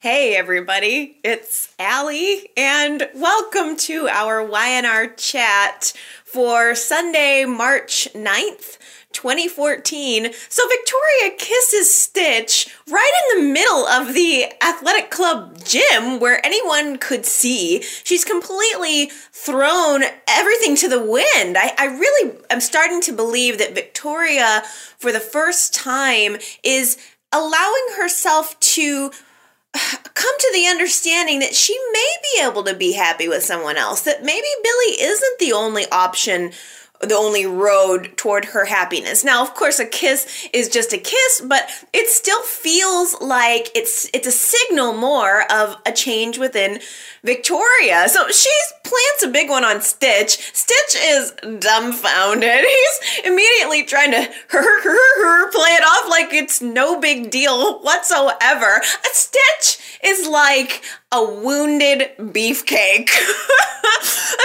Hey, everybody, it's Allie, and welcome to our Y&R chat for Sunday, March 9th, 2014. So, Victoria kisses Stitch right in the middle of the athletic club gym where anyone could see. She's completely thrown everything to the wind. I, I really am starting to believe that Victoria, for the first time, is allowing herself to come to the understanding that she may be able to be happy with someone else, that maybe Billy isn't the only option the only road toward her happiness. Now, of course, a kiss is just a kiss, but it still feels like it's it's a signal more of a change within Victoria. So she plants a big one on Stitch. Stitch is dumbfounded. He's immediately trying to her, her, play it off like it's no big deal whatsoever. A Stitch is like a wounded beefcake.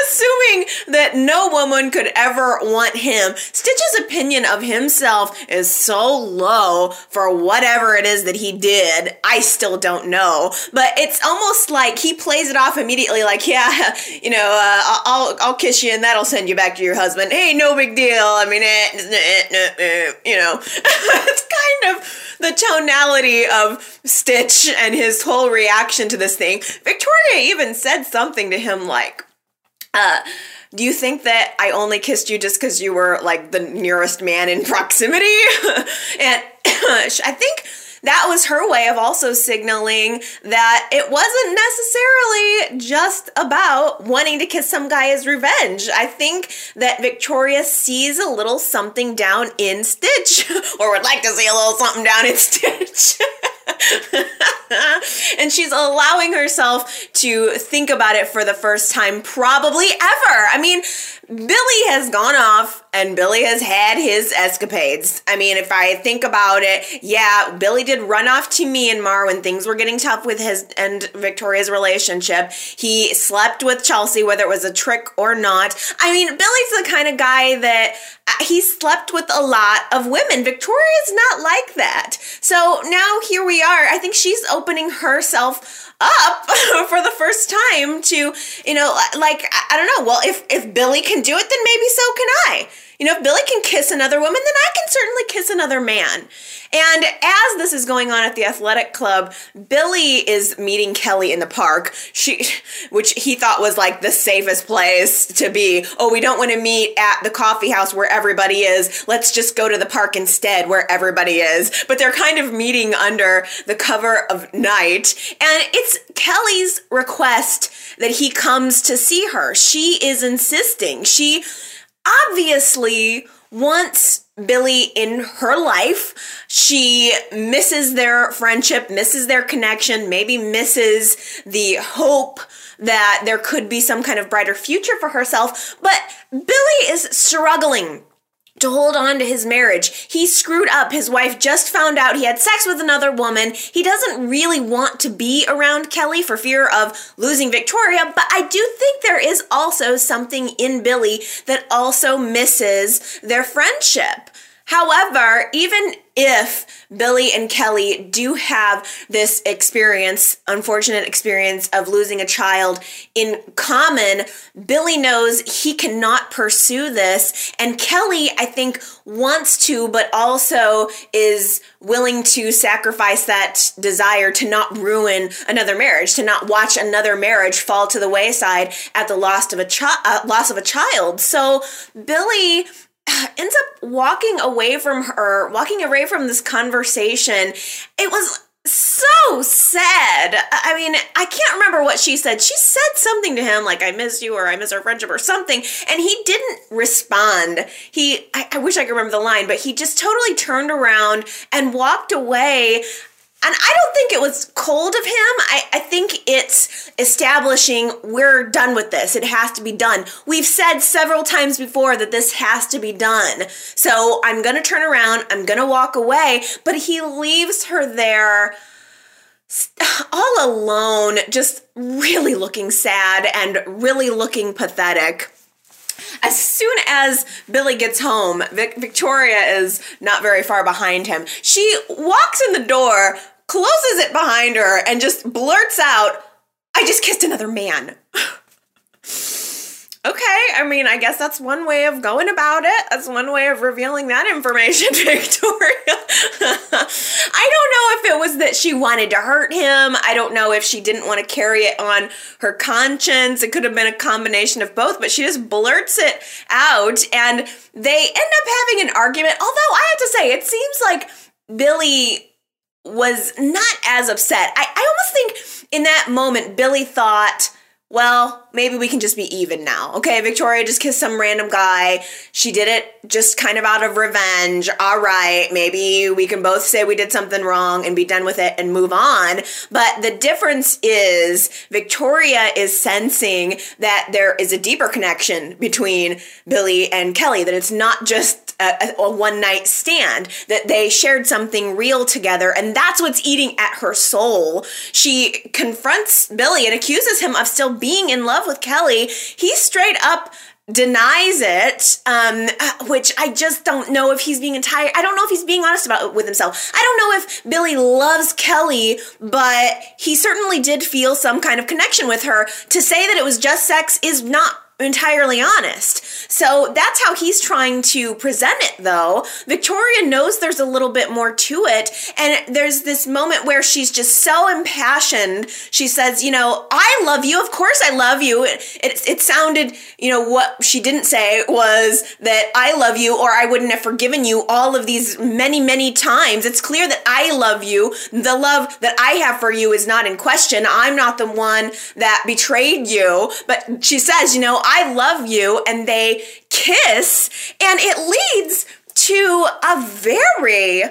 Assuming that no woman could ever want him, Stitch's opinion of himself is so low for whatever it is that he did. I still don't know. But it's almost like he plays it off immediately like, yeah, you know, uh, I'll, I'll kiss you and that'll send you back to your husband. Hey, no big deal. I mean, eh, eh, eh you know, it's kind of the tonality of Stitch and his whole reaction to this thing. Victoria even said something to him like, uh, do you think that I only kissed you just because you were like the nearest man in proximity? and I think that was her way of also signaling that it wasn't necessarily just about wanting to kiss some guy as revenge. I think that Victoria sees a little something down in Stitch, or would like to see a little something down in Stitch. and she's allowing herself to think about it for the first time, probably ever. I mean, Billy has gone off and Billy has had his escapades. I mean, if I think about it, yeah, Billy did run off to Myanmar when things were getting tough with his and Victoria's relationship. He slept with Chelsea, whether it was a trick or not. I mean, Billy's the kind of guy that uh, he slept with a lot of women. Victoria's not like that. So now here we are. I think she's opening herself up for the first time to, you know, like, I don't know. Well, if, if Billy can do it, then maybe so can I. You know, if Billy can kiss another woman, then I can certainly kiss another man. And as this is going on at the athletic club, Billy is meeting Kelly in the park. She, which he thought was like the safest place to be. Oh, we don't want to meet at the coffee house where everybody is. Let's just go to the park instead where everybody is. But they're kind of meeting under the cover of night. And it's Kelly's request that he comes to see her. She is insisting. She obviously once Billy in her life. She misses their friendship, misses their connection, maybe misses the hope that there could be some kind of brighter future for herself. But Billy is struggling to hold on to his marriage. He screwed up. His wife just found out he had sex with another woman. He doesn't really want to be around Kelly for fear of losing Victoria, but I do think there is also something in Billy that also misses their friendship. However, even if Billy and Kelly do have this experience, unfortunate experience of losing a child in common, Billy knows he cannot pursue this. And Kelly, I think, wants to, but also is willing to sacrifice that desire to not ruin another marriage, to not watch another marriage fall to the wayside at the loss of a, chi- uh, loss of a child. So Billy ends up walking away from her, walking away from this conversation. It was so sad. I mean, I can't remember what she said. She said something to him like, I miss you or I miss our friendship or something. And he didn't respond. He, I, I wish I could remember the line, but he just totally turned around and walked away and I don't think it was cold of him. I, I think it's establishing we're done with this. It has to be done. We've said several times before that this has to be done. So I'm going to turn around. I'm going to walk away. But he leaves her there all alone, just really looking sad and really looking pathetic. As soon as Billy gets home, Vic- Victoria is not very far behind him. She walks in the door, closes it behind her, and just blurts out, I just kissed another man. Okay, I mean, I guess that's one way of going about it. That's one way of revealing that information, Victoria. I don't know if it was that she wanted to hurt him. I don't know if she didn't want to carry it on her conscience. It could have been a combination of both, but she just blurts it out and they end up having an argument. Although I have to say, it seems like Billy was not as upset. I, I almost think in that moment, Billy thought, well, maybe we can just be even now. Okay, Victoria just kissed some random guy. She did it just kind of out of revenge. All right, maybe we can both say we did something wrong and be done with it and move on. But the difference is Victoria is sensing that there is a deeper connection between Billy and Kelly, that it's not just a, a, one night stand, that they shared something real together, and that's what's eating at her soul. She confronts Billy and accuses him of still being in love with Kelly. He straight up denies it um which i just don't know if he's being entire i don't know if he's being honest about it with himself i don't know if billy loves kelly but he certainly did feel some kind of connection with her to say that it was just sex is not entirely honest. So that's how he's trying to present it, though. Victoria knows there's a little bit more to it. And there's this moment where she's just so impassioned. She says, You know, I love you. Of course, I love you. It, it, it sounded, you know, what she didn't say was that I love you or I wouldn't have forgiven you all of these many, many times. It's clear that I love you. The love that I have for you is not in question. I'm not the one that betrayed you. But she says, You know, I love you, and they kiss, and it leads to a very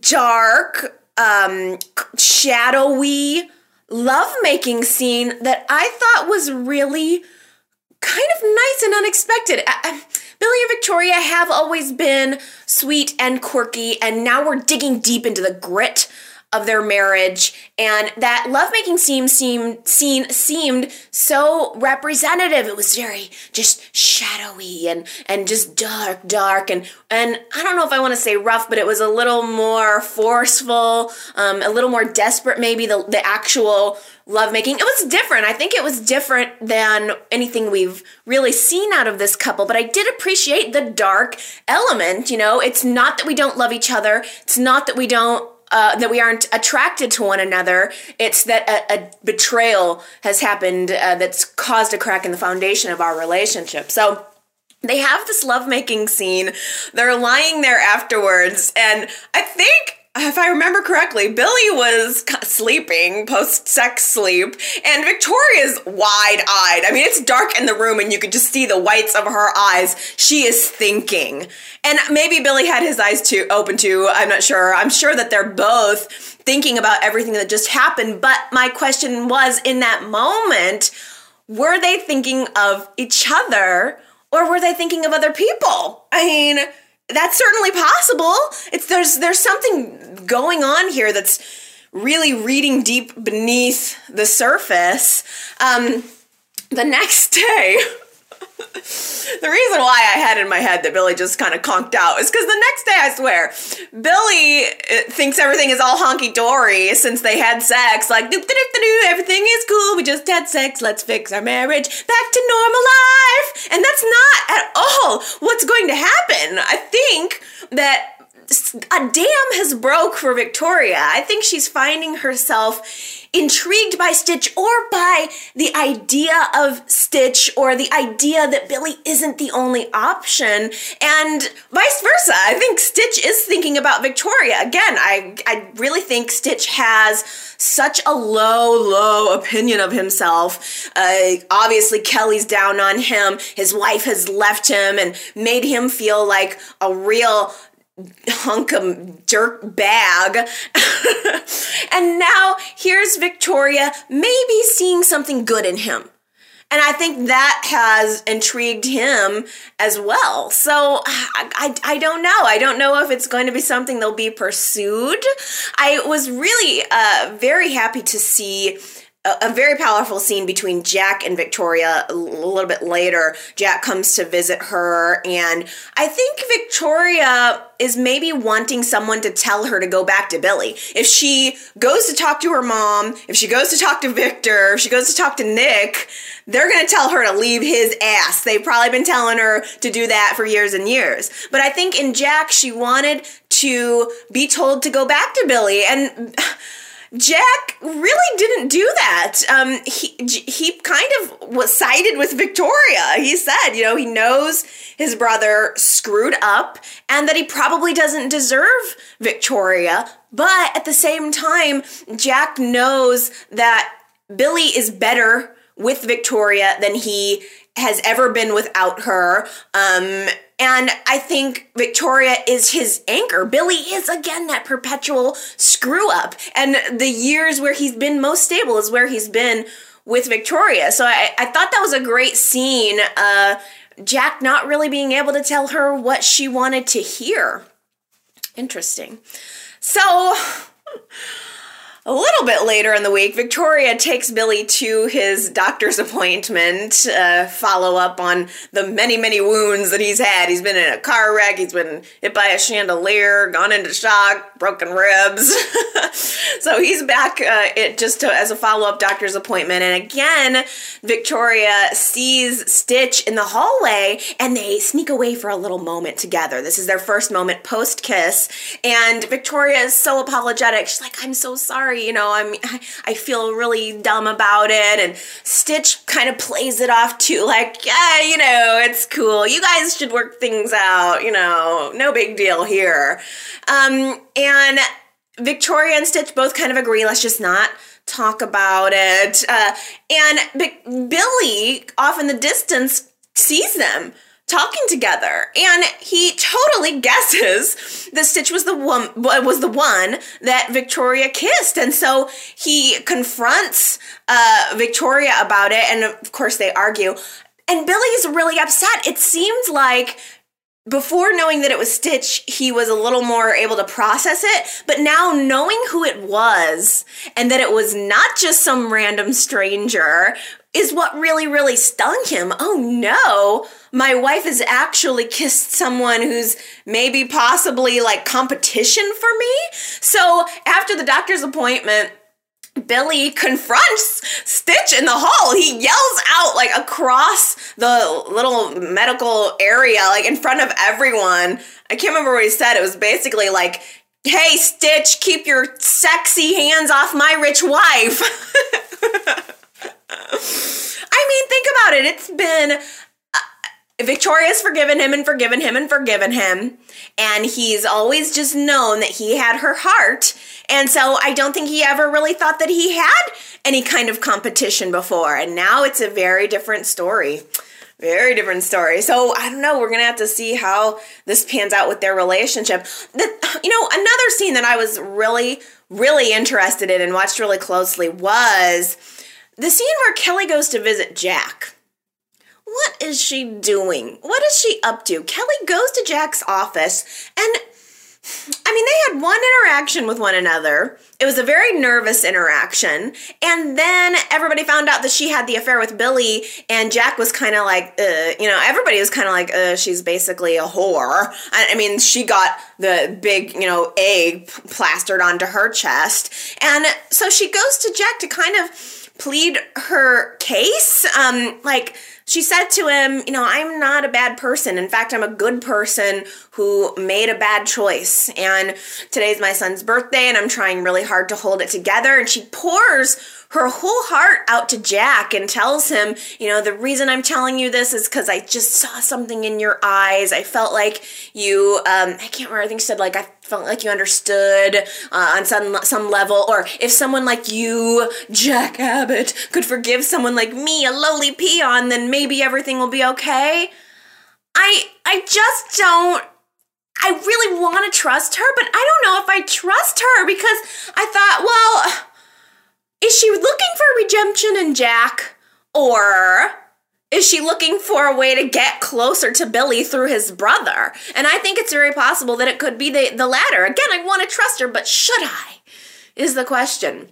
dark, um, shadowy lovemaking scene that I thought was really kind of nice and unexpected. Billy and Victoria have always been sweet and quirky, and now we're digging deep into the grit of their marriage and that lovemaking scene seemed scene seemed so representative. It was very just shadowy and and just dark dark and and i don't know if i want to say rough but it was a little more forceful um, a little more desperate maybe the, the actual lovemaking. It was different. I think it was different than anything we've really seen out of this couple but i did appreciate the dark element you know? It's not that we don't love each other. It's not that we don't uh, that we aren't attracted to one another. It's that a, a betrayal has happened uh, that's caused a crack in the foundation of our relationship. So they have this lovemaking scene. They're lying there afterwards, and I think if I remember correctly, Billy was sleeping, post sex sleep, and Victoria's wide eyed. I mean, it's dark in the room and you could just see the whites of her eyes. She is thinking. And maybe Billy had his eyes too open too. I'm not sure. I'm sure that they're both thinking about everything that just happened. But my question was in that moment, were they thinking of each other or were they thinking of other people? I mean, that's certainly possible. It's there's there's something going on here that's really reading deep beneath the surface. Um, the next day. The reason why I had in my head that Billy just kind of conked out is because the next day, I swear, Billy uh, thinks everything is all honky dory since they had sex. Like, everything is cool. We just had sex. Let's fix our marriage back to normal life. And that's not at all what's going to happen. I think that a dam has broke for Victoria. I think she's finding herself intrigued by Stitch or by the idea of Stitch or the idea that Billy isn't the only option and vice versa. I think Stitch is thinking about Victoria. Again, I I really think Stitch has such a low low opinion of himself. Uh, obviously Kelly's down on him. His wife has left him and made him feel like a real hunk of dirt bag. and now here's Victoria maybe seeing something good in him. And I think that has intrigued him as well. So I, I, I, don't know. I don't know if it's going to be something they'll be pursued. I was really uh, very happy to see a, a very powerful scene between Jack and Victoria a little bit later. Jack comes to visit her, and I think Victoria is maybe wanting someone to tell her to go back to Billy. If she goes to talk to her mom, if she goes to talk to Victor, if she goes to talk to Nick, they're going to tell her to leave his ass. They've probably been telling her to do that for years and years. But I think in Jack, she wanted to be told to go back to Billy. And Jack really didn't do that. Um, he he kind of was sided with Victoria. He said, you know, he knows his brother screwed up and that he probably doesn't deserve Victoria, but at the same time, Jack knows that Billy is better with Victoria than he has ever been without her. Um, and I think Victoria is his anchor. Billy is again that perpetual screw up. And the years where he's been most stable is where he's been with Victoria. So I, I thought that was a great scene. Uh, Jack not really being able to tell her what she wanted to hear. Interesting. So a little bit later in the week, Victoria takes Billy to his doctor's appointment, uh, follow up on the many, many wounds that he's had. He's been in a car wreck, he's been hit by a chandelier, gone into shock, broken ribs. so he's back uh, just to, as a follow up doctor's appointment. And again, Victoria sees Stitch in the hallway and they sneak away for a little moment together. This is their first moment post kiss. And Victoria is so apologetic. She's like, I'm so sorry sorry, you know, I'm I feel really dumb about it and Stitch kind of plays it off too like, yeah, you know, it's cool. You guys should work things out, you know, no big deal here. Um and Victoria and Stitch both kind of agree, let's just not talk about it. Uh, and B- Billy, off in the distance, sees them talking together and he totally guesses that Stitch was the one was the one that Victoria kissed and so he confronts uh, Victoria about it and of course they argue and Billy's really upset it seems like before knowing that it was Stitch, he was a little more able to process it. But now knowing who it was and that it was not just some random stranger is what really, really stung him. Oh no, my wife has actually kissed someone who's maybe possibly like competition for me. So after the doctor's appointment, Billy confronts Stitch in the hall. He yells out like across the little medical area, like in front of everyone. I can't remember what he said. It was basically like, Hey, Stitch, keep your sexy hands off my rich wife. I mean, think about it. It's been uh, Victoria's forgiven him and forgiven him and forgiven him. And he's always just known that he had her heart. And so I don't think he ever really thought that he had any kind of competition before. And now it's a very different story. Very different story. So I don't know. We're gonna have to see how this pans out with their relationship. The, you know, another scene that I was really, really interested in and watched really closely was the scene where Kelly goes to visit Jack. What is she doing? What is she up to? Kelly goes to Jack's office and I mean, they had one interaction with one another. It was a very nervous interaction. And then everybody found out that she had the affair with Billy, and Jack was kind of like, uh, you know, everybody was kind of like, uh, she's basically a whore. I, I mean, she got the big, you know, egg plastered onto her chest. And so she goes to Jack to kind of plead her case. Um, like, she said to him, You know, I'm not a bad person. In fact, I'm a good person who made a bad choice. And today's my son's birthday, and I'm trying really hard to hold it together. And she pours her whole heart out to Jack and tells him, you know, the reason I'm telling you this is because I just saw something in your eyes. I felt like you, um, I can't remember, I think she said, like, I felt like you understood uh, on some, some level. Or if someone like you, Jack Abbott, could forgive someone like me, a lowly peon, then maybe everything will be okay. I, I just don't I really want to trust her, but I don't know if I trust her because I thought, well, is she looking for redemption in Jack? Or is she looking for a way to get closer to Billy through his brother? And I think it's very possible that it could be the, the latter. Again, I want to trust her, but should I? Is the question.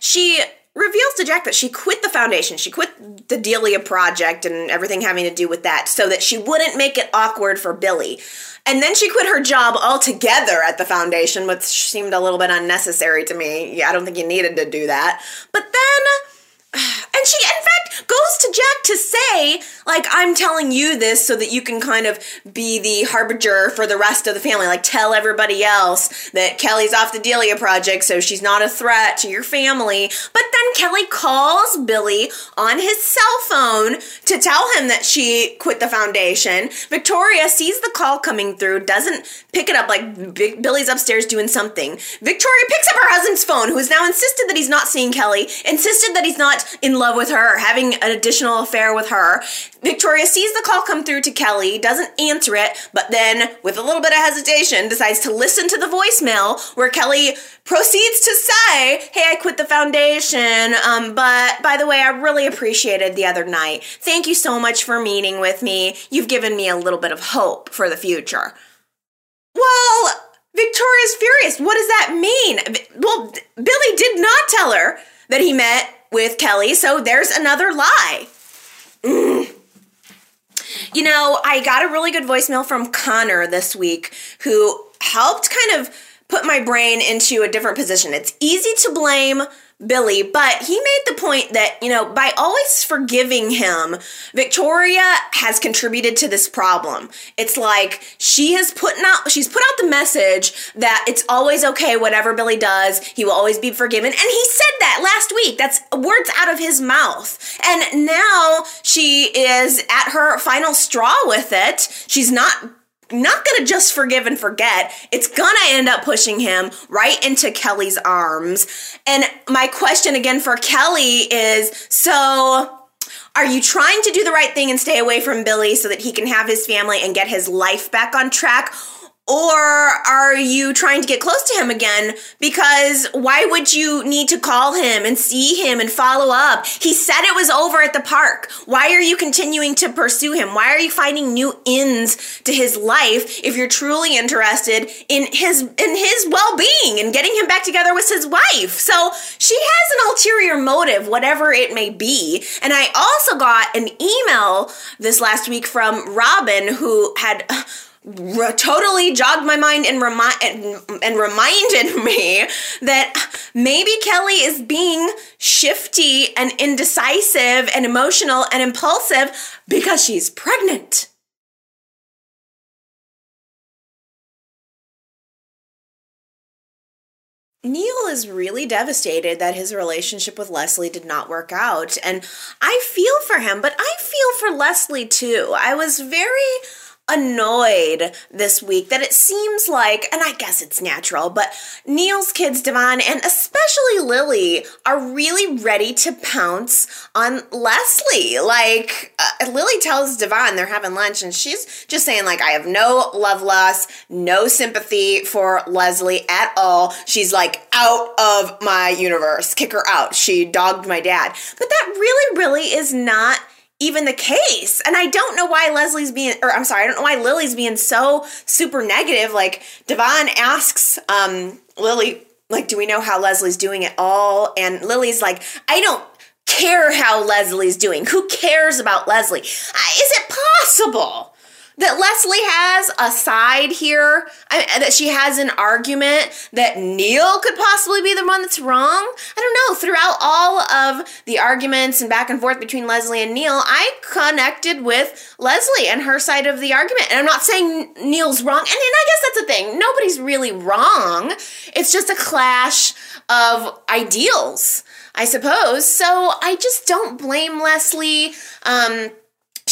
She reveals to Jack that she quit the foundation. She quit the Delia project and everything having to do with that so that she wouldn't make it awkward for Billy. And then she quit her job altogether at the foundation, which seemed a little bit unnecessary to me. Yeah, I don't think you needed to do that. But then and she, in fact, goes to Jack to say, like, I'm telling you this so that you can kind of be the harbinger for the rest of the family. Like, tell everybody else that Kelly's off the Delia project, so she's not a threat to your family. But then Kelly calls Billy on his cell phone to tell him that she quit the foundation. Victoria sees the call coming through, doesn't pick it up, like, Billy's upstairs doing something. Victoria picks up her husband's phone, who has now insisted that he's not seeing Kelly, insisted that he's not in love with her, having an additional affair with her. Victoria sees the call come through to Kelly, doesn't answer it, but then, with a little bit of hesitation, decides to listen to the voicemail where Kelly proceeds to say, Hey, I quit the foundation, um, but by the way, I really appreciated the other night. Thank you so much for meeting with me. You've given me a little bit of hope for the future. Well, Victoria's furious. What does that mean? Well, Billy did not tell her that he met with Kelly, so there's another lie. Mm. You know, I got a really good voicemail from Connor this week who helped kind of put my brain into a different position. It's easy to blame Billy, but he made the point that, you know, by always forgiving him, Victoria has contributed to this problem. It's like she has put out she's put out the message that it's always okay whatever Billy does, he will always be forgiven. And he said that last week. That's words out of his mouth. And now she is at her final straw with it. She's not not gonna just forgive and forget. It's gonna end up pushing him right into Kelly's arms. And my question again for Kelly is so are you trying to do the right thing and stay away from Billy so that he can have his family and get his life back on track? Or are you trying to get close to him again? Because why would you need to call him and see him and follow up? He said it was over at the park. Why are you continuing to pursue him? Why are you finding new ends to his life if you're truly interested in his in his well-being and getting him back together with his wife? So she has an ulterior motive, whatever it may be. And I also got an email this last week from Robin who had re- totally jogged my mind and, remi- and, and reminded me that maybe Kelly is being shifty and indecisive and emotional and impulsive because she's pregnant. Neil is really devastated that his relationship with Leslie did not work out. And I feel for him, but I feel for Leslie too. I was very annoyed this week that it seems like, and I guess it's natural, but Neil's kids, Devon, and especially Lily, are really ready to pounce on Leslie. Like, uh, Lily tells Devon they're having lunch, and she's just saying, like, I have no love loss, no sympathy for Leslie at all. She's like out of my universe. Kick her out. She dogged my dad. But that really, really is not even the case. And I don't know why Leslie's being, or I'm sorry, I don't know why Lily's being so super negative. Like Devon asks um, Lily, like, do we know how Leslie's doing at all? And Lily's like, I don't care how Leslie's doing. Who cares about Leslie? Uh, is it possible? That Leslie has a side here, I, that she has an argument that Neil could possibly be the one that's wrong. I don't know. Throughout all of the arguments and back and forth between Leslie and Neil, I connected with Leslie and her side of the argument. And I'm not saying Neil's wrong. And, and I guess that's the thing. Nobody's really wrong. It's just a clash of ideals, I suppose. So I just don't blame Leslie. Um,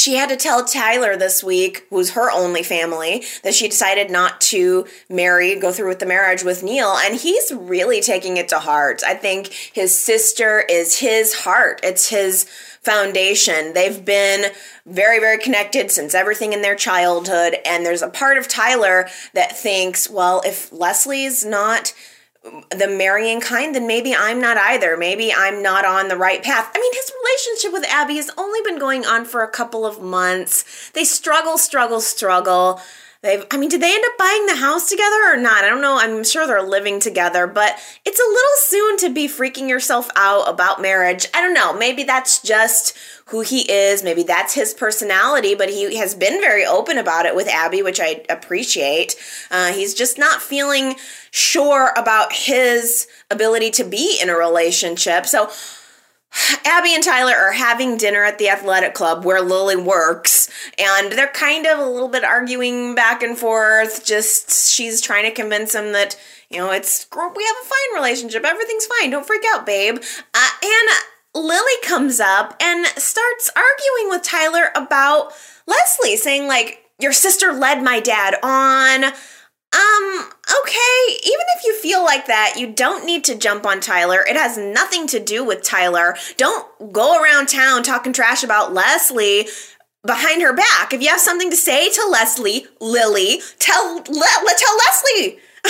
she had to tell Tyler this week, who's her only family, that she decided not to marry, go through with the marriage with Neil, and he's really taking it to heart. I think his sister is his heart, it's his foundation. They've been very, very connected since everything in their childhood, and there's a part of Tyler that thinks, well, if Leslie's not the marrying kind, then maybe I'm not either. Maybe I'm not on the right path. I mean, his relationship with Abby has only been going on for a couple of months. They struggle, struggle, struggle. They've, I mean, did they end up buying the house together or not? I don't know. I'm sure they're living together, but it's a little soon to be freaking yourself out about marriage. I don't know. Maybe that's just who he is. Maybe that's his personality, but he has been very open about it with Abby, which I appreciate. Uh, he's just not feeling sure about his ability to be in a relationship. So, Abby and Tyler are having dinner at the athletic club where Lily works, and they're kind of a little bit arguing back and forth. Just she's trying to convince him that, you know, it's we have a fine relationship, everything's fine, don't freak out, babe. Uh, and Lily comes up and starts arguing with Tyler about Leslie, saying, like, your sister led my dad on. Um, okay, even if you feel like that, you don't need to jump on Tyler. It has nothing to do with Tyler. Don't go around town talking trash about Leslie behind her back. If you have something to say to Leslie, Lily, tell let tell Leslie.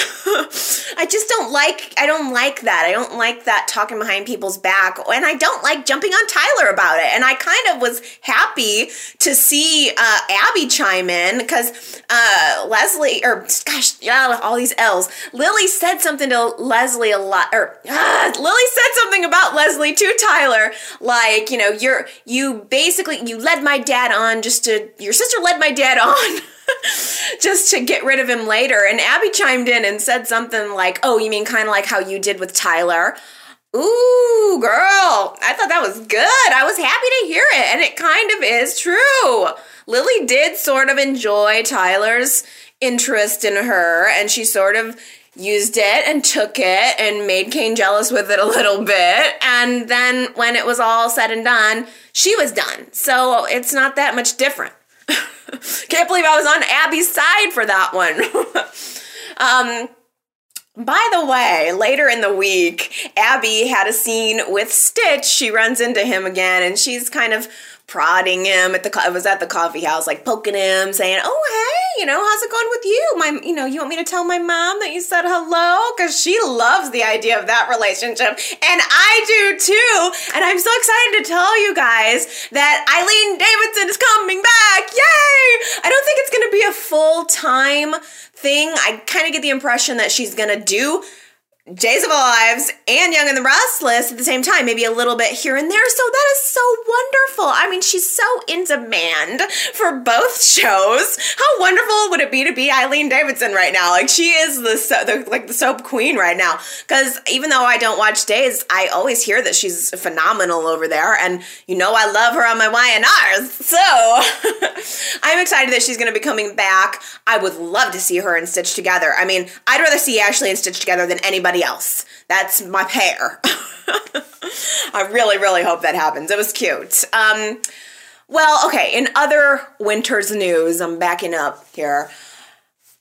I just don't like I don't like that. I don't like that talking behind people's back and I don't like jumping on Tyler about it. And I kind of was happy to see uh, Abby chime in cuz uh, Leslie or gosh, yeah, all these L's. Lily said something to Leslie a lot or uh, Lily said something about Leslie to Tyler like, you know, you're you basically you led my dad on just to your sister led my dad on just to get rid of him later. And Abby chimed in and said something like, Oh, you mean kind of like how you did with Tyler? Ooh, girl, I thought that was good. I was happy to hear it. And it kind of is true. Lily did sort of enjoy Tyler's interest in her, and she sort of used it and took it and made Cane jealous with it a little bit. And then when it was all said and done, she was done. So it's not that much different. Can't believe I was on Abby's side for that one. um, by the way, later in the week, Abby had a scene with Stitch. She runs into him again and she's kind of prodding him at the it was at the coffee house like poking him saying oh hey you know how's it going with you? My you know you want me to tell my mom that you said hello? Because she loves the idea of that relationship and i do too. And i'm so excited to tell you guys that eileen davidson is coming back. Yay! I don't think it's going to be a full-time thing. I kind of get the impression that she's going to do Our Lives and Young and the Restless at the same time, maybe a little bit here and there. So that is so wonderful. I mean, she's so in demand for both shows. How wonderful would it be to be Eileen Davidson right now? Like she is the, the like the soap queen right now. Because even though I don't watch Days, I always hear that she's phenomenal over there, and you know I love her on my Y&Rs. So I'm excited that she's going to be coming back. I would love to see her and Stitch together. I mean, I'd rather see Ashley and Stitch together than anybody else. That's my pair. I really, really hope that happens. It was cute. Um, well, okay, in other winter's news, I'm backing up here.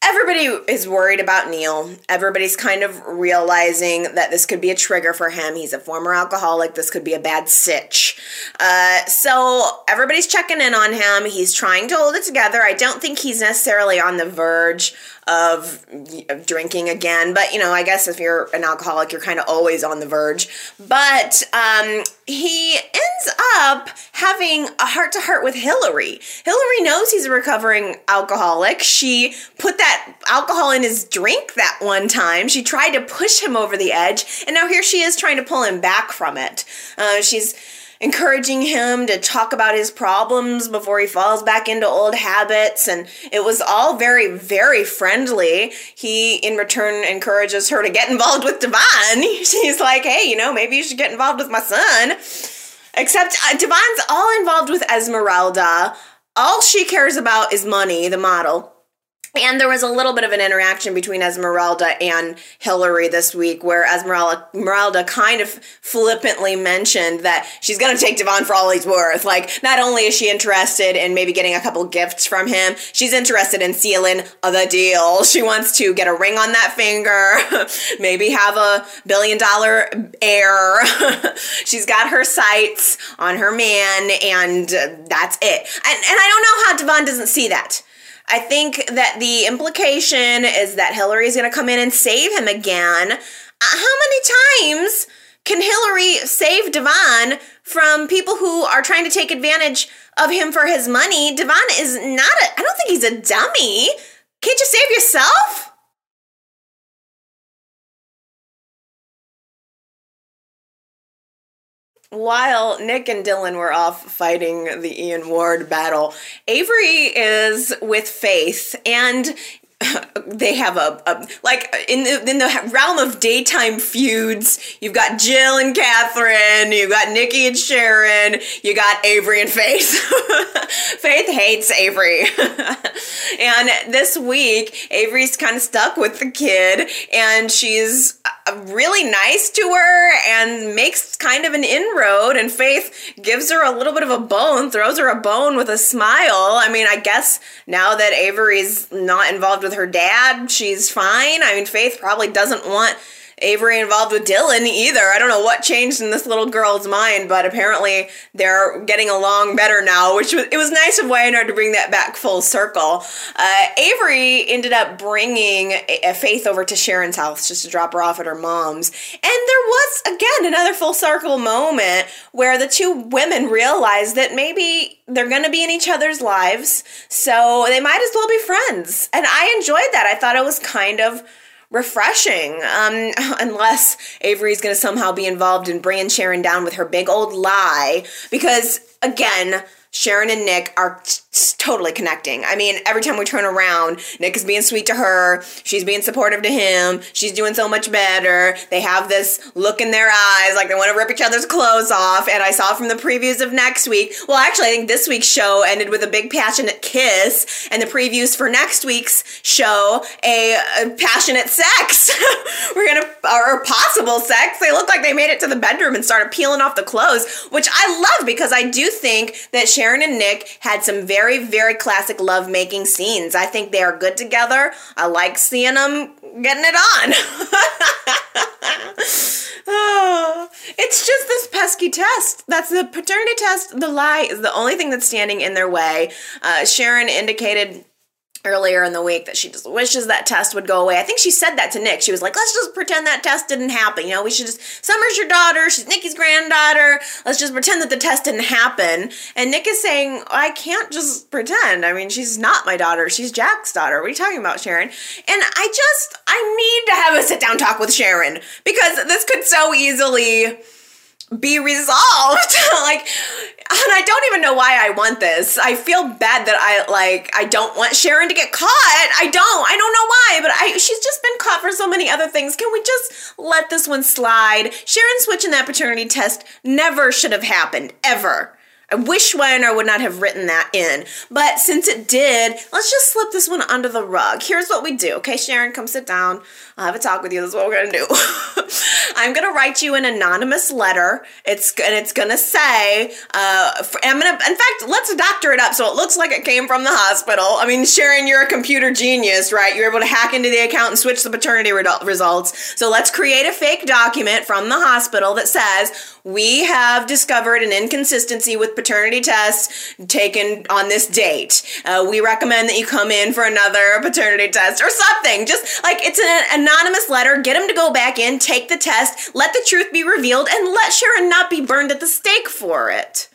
Everybody is worried about Neil. Everybody's kind of realizing that this could be a trigger for him. He's a former alcoholic. This could be a bad sitch. Uh, so everybody's checking in on him. He's trying to hold it together. I don't think he's necessarily on the verge of, of drinking again. But, you know, I guess if you're an alcoholic, you're kind of always on the verge. But um, he ends up having a heart to heart with Hillary. Hillary knows he's a recovering alcoholic. She put that alcohol in his drink that one time. She tried to push him over the edge. And now here she is trying to pull him back from it. Uh, she's encouraging him to talk about his problems before he falls back into old habits. And it was all very, very friendly. He, in return, encourages her to get involved with Devon. She's like, hey, you know, maybe you should get involved with my son. Except uh, Devon's all involved with Esmeralda. All she cares about is money, the model. And there was a little bit of an interaction between Esmeralda and Hillary this week where Esmeralda, Esmeralda kind of flippantly mentioned that she's going to take Devon for all he's worth. Like, not only is she interested in maybe getting a couple gifts from him, she's interested in sealing the deal. She wants to get a ring on that finger, maybe have a billion dollar heir. she's got her sights on her man, and uh, that's it. And, and I don't know how Devon doesn't see that. I think that the implication is that Hillary is going to come in and save him again. Uh, how many times can Hillary save Devon from people who are trying to take advantage of him for his money? Devon is not a, I don't think he's a dummy. Can't you save yourself? While Nick and Dylan were off fighting the Ian Ward battle, Avery is with Faith, and they have a, a, like in the in the realm of daytime feuds. You've got Jill and Catherine. You've got Nikki and Sharon. You got Avery and Faith. Faith hates Avery, and this week Avery's kind of stuck with the kid, and she's uh, really nice to her and makes kind of an inroad. And Faith gives her a little bit of a bone, throws her a bone with a smile. I mean, I guess now that Avery's not involved with her dad, she's fine. I mean, Faith probably doesn't want Avery involved with Dylan either. I don't know what changed in this little girl's mind, but apparently they're getting along better now, which was, it was nice of Y&R to bring that back full circle. Uh, Avery ended up bringing a, a Faith over to Sharon's house just to drop her off at her mom's. And there was, again, another full circle moment where the two women realized that maybe they're going to be in each other's lives, so they might as well be friends. And I enjoyed that. I thought it was kind of refreshing. Um, unless Avery's going to somehow be involved in bringing Sharon down with her big old lie. Because, again, Sharon and Nick are totally connecting. I mean, every time we turn around, Nick is being sweet to her. She's being supportive to him. She's doing so much better. They have this look in their eyes like they want to rip each other's clothes off. And I saw from the previews of next week. Well, actually, I think this week's show ended with a big passionate kiss, and the previews for next week's show a, a passionate sex. We're gonna or possible sex. They look like they made it to the bedroom and started peeling off the clothes, which I love because I do think that Sharon and Nick had some very, very classic love making scenes. I think they are good together. I like seeing them getting it on. oh, it's just this pesky test. That's the paternity test. The lie is the only thing that's standing in their way. Uh, Sharon indicated earlier in the week that she just wishes that test would go away. I think she said that to Nick. She was like, let's just pretend that test didn't happen. You know, we should just, Summer's your daughter, she's Nikki's granddaughter. Let's just pretend that the test didn't happen. And Nick is saying, I can't just pretend. I mean, she's not my daughter. She's Jack's daughter. What are you talking about, Sharon? And I just, I need to have a sit down talk with Sharon because this could so easily be resolved. like, and I don't even know why I want this. I feel bad that I like I don't want Sharon to get caught. I don't. I don't know why, but I she's just been caught for so many other things. Can we just let this one slide? Sharon switching that paternity test never should have happened ever. I wish Y&R would not have written that in. But since it did, let's just slip this one under the rug. Here's what we do. Okay, Sharon, come sit down. I'll have a talk with you. This is what we're gonna do. I'm gonna write you an anonymous letter. It's and it's gonna say, uh, I'm gonna. In fact, let's doctor it up so it looks like it came from the hospital. I mean, Sharon, you're a computer genius, right? You're able to hack into the account and switch the paternity re- results. So let's create a fake document from the hospital that says we have discovered an inconsistency with paternity test taken on this date. Uh, we recommend that you come in for another paternity test or something. Just like it's an anonymous letter, get him to go back in, take the test, let the truth be revealed, and let Sharon not be burned at the stake for it.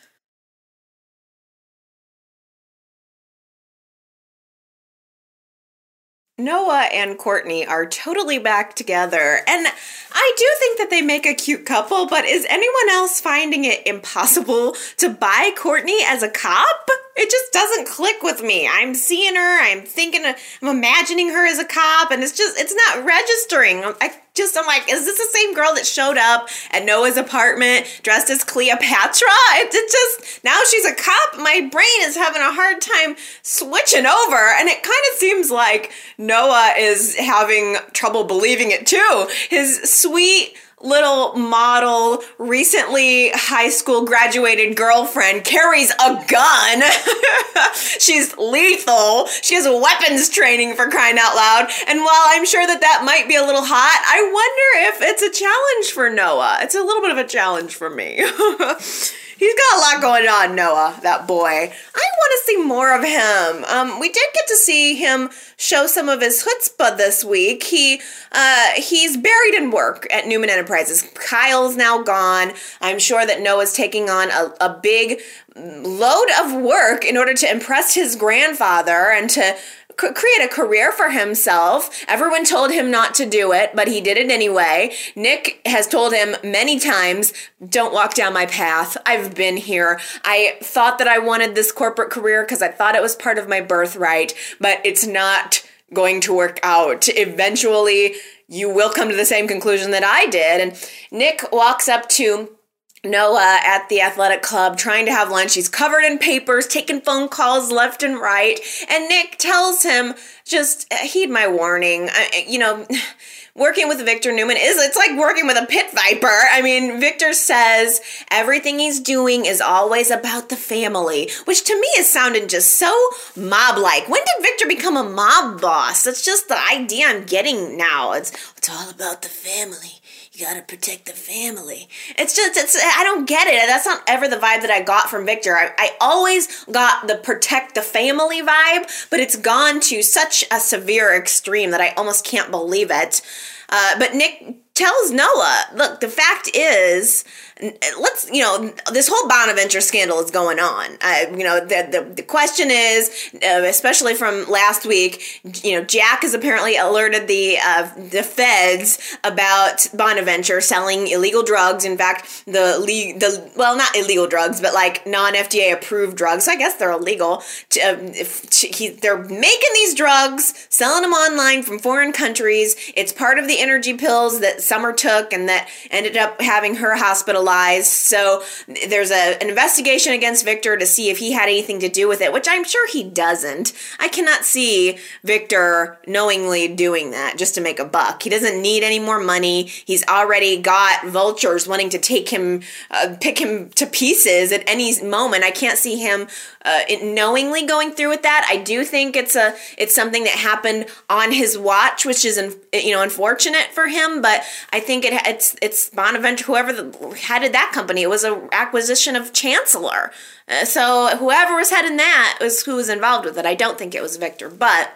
Noah and Courtney are totally back together, and I do think that they make a cute couple, but is anyone else finding it impossible to buy Courtney as a cop? It just doesn't click with me. I'm seeing her, I'm thinking, I'm imagining her as a cop, and it's just, it's not registering. I just, I'm like, is this the same girl that showed up at Noah's apartment dressed as Cleopatra? It, it just, now she's a cop. My brain is having a hard time switching over, and it kind of seems like Noah is having trouble believing it too. His sweet, little model, recently high school graduated girlfriend carries a gun. She's lethal. She has weapons training for crying out loud. And while I'm sure that that might be a little hot, I wonder if it's a challenge for Noah. It's a little bit of a challenge for me. He's got a lot going on, Noah, that boy. I want to see more of him. Um, we did get to see him show some of his chutzpah this week. He uh, he's buried in work at Newman Enterprises. Kyle's now gone. I'm sure that Noah's taking on a, a big load of work in order to impress his grandfather and to create a career for himself. Everyone told him not to do it, but he did it anyway. Nick has told him many times, don't walk down my path. I've been here. I thought that I wanted this corporate career because I thought it was part of my birthright, but it's not going to work out. Eventually, you will come to the same conclusion that I did. And Nick walks up to Noah at the athletic club trying to have lunch. He's covered in papers, taking phone calls left and right. And Nick tells him, just heed my warning. I, you know, working with Victor Newman is it's like working with a pit viper. I mean, Victor says everything he's doing is always about the family, which to me is sounding just so mob like. When did Victor become a mob boss? That's just the idea I'm getting now. It's it's all about the family you gotta protect the family. It's just, it's, I don't get it. That's not ever the vibe that I got from Victor. I, I always got the protect the family vibe, but it's gone to such a severe extreme that I almost can't believe it. Uh, but Nick tells Noah, look, the fact is, let's, you know, this whole Bonaventure scandal is going on. You know, the, the, the question is, uh, especially from last week, you know, Jack has apparently alerted the, uh, the feds about Bonaventure selling illegal drugs. In fact, the, le- the well, not illegal drugs, but like non FDA approved drugs. So I guess they're illegal. To, uh, to, he, they're making these drugs, selling them online from foreign countries. It's part of the energy pills that Summer took and that ended up having her hospitalized. So there's a, an investigation against Victor to see if he had anything to do with it, which I'm sure he doesn't. I cannot see Victor knowingly doing that just to make a buck. He doesn't need any more money. He's already got vultures wanting to take him, uh, pick him to pieces at any moment. I can't see him uh, knowingly going through with that. I do think it's a it's something that happened on his watch, which is you know unfortunate for him. But I think it it's it's Bonaventure, whoever the, headed that company. It was a acquisition of Chancellor, uh, so whoever was heading that was who was involved with it. I don't think it was Victor, but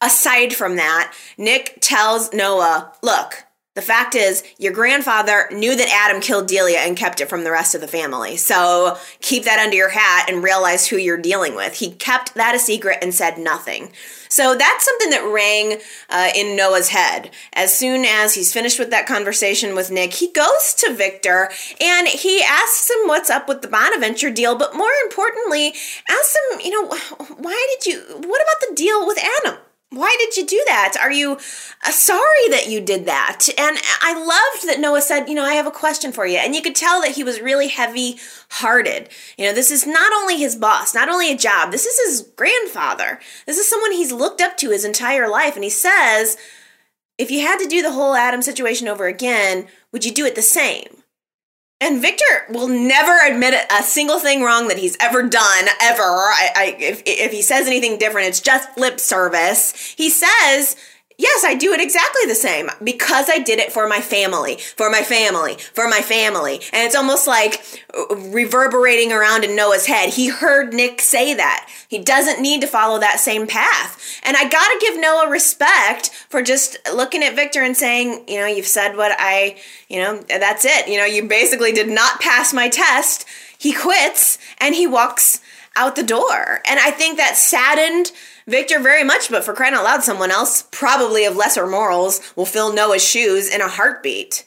aside from that, Nick tells Noah, "Look." The fact is, your grandfather knew that Adam killed Delia and kept it from the rest of the family. So keep that under your hat and realize who you're dealing with. He kept that a secret and said nothing. So that's something that rang uh, in Noah's head. As soon as he's finished with that conversation with Nick, he goes to Victor and he asks him what's up with the Bonaventure deal, but more importantly, asks him, you know, why did you, what about the deal with Adam? Why did you do that? Are you uh, sorry that you did that? And I loved that Noah said, you know, I have a question for you. And you could tell that he was really heavy hearted. You know, this is not only his boss, not only a job, this is his grandfather. This is someone he's looked up to his entire life. And he says, if you had to do the whole Adam situation over again, would you do it the same? And Victor will never admit a single thing wrong that he's ever done, ever. I, I, if, if he says anything different, it's just lip service. He says, Yes, I do it exactly the same because I did it for my family, for my family, for my family. And it's almost like uh, reverberating around in Noah's head. He heard Nick say that. He doesn't need to follow that same path. And I gotta give Noah respect for just looking at Victor and saying, you know, you've said what I, you know, that's it. You know, you basically did not pass my test. He quits and he walks out the door. And I think that saddened Victor very much, but for crying out loud, someone else, probably of lesser morals, will fill Noah's shoes in a heartbeat.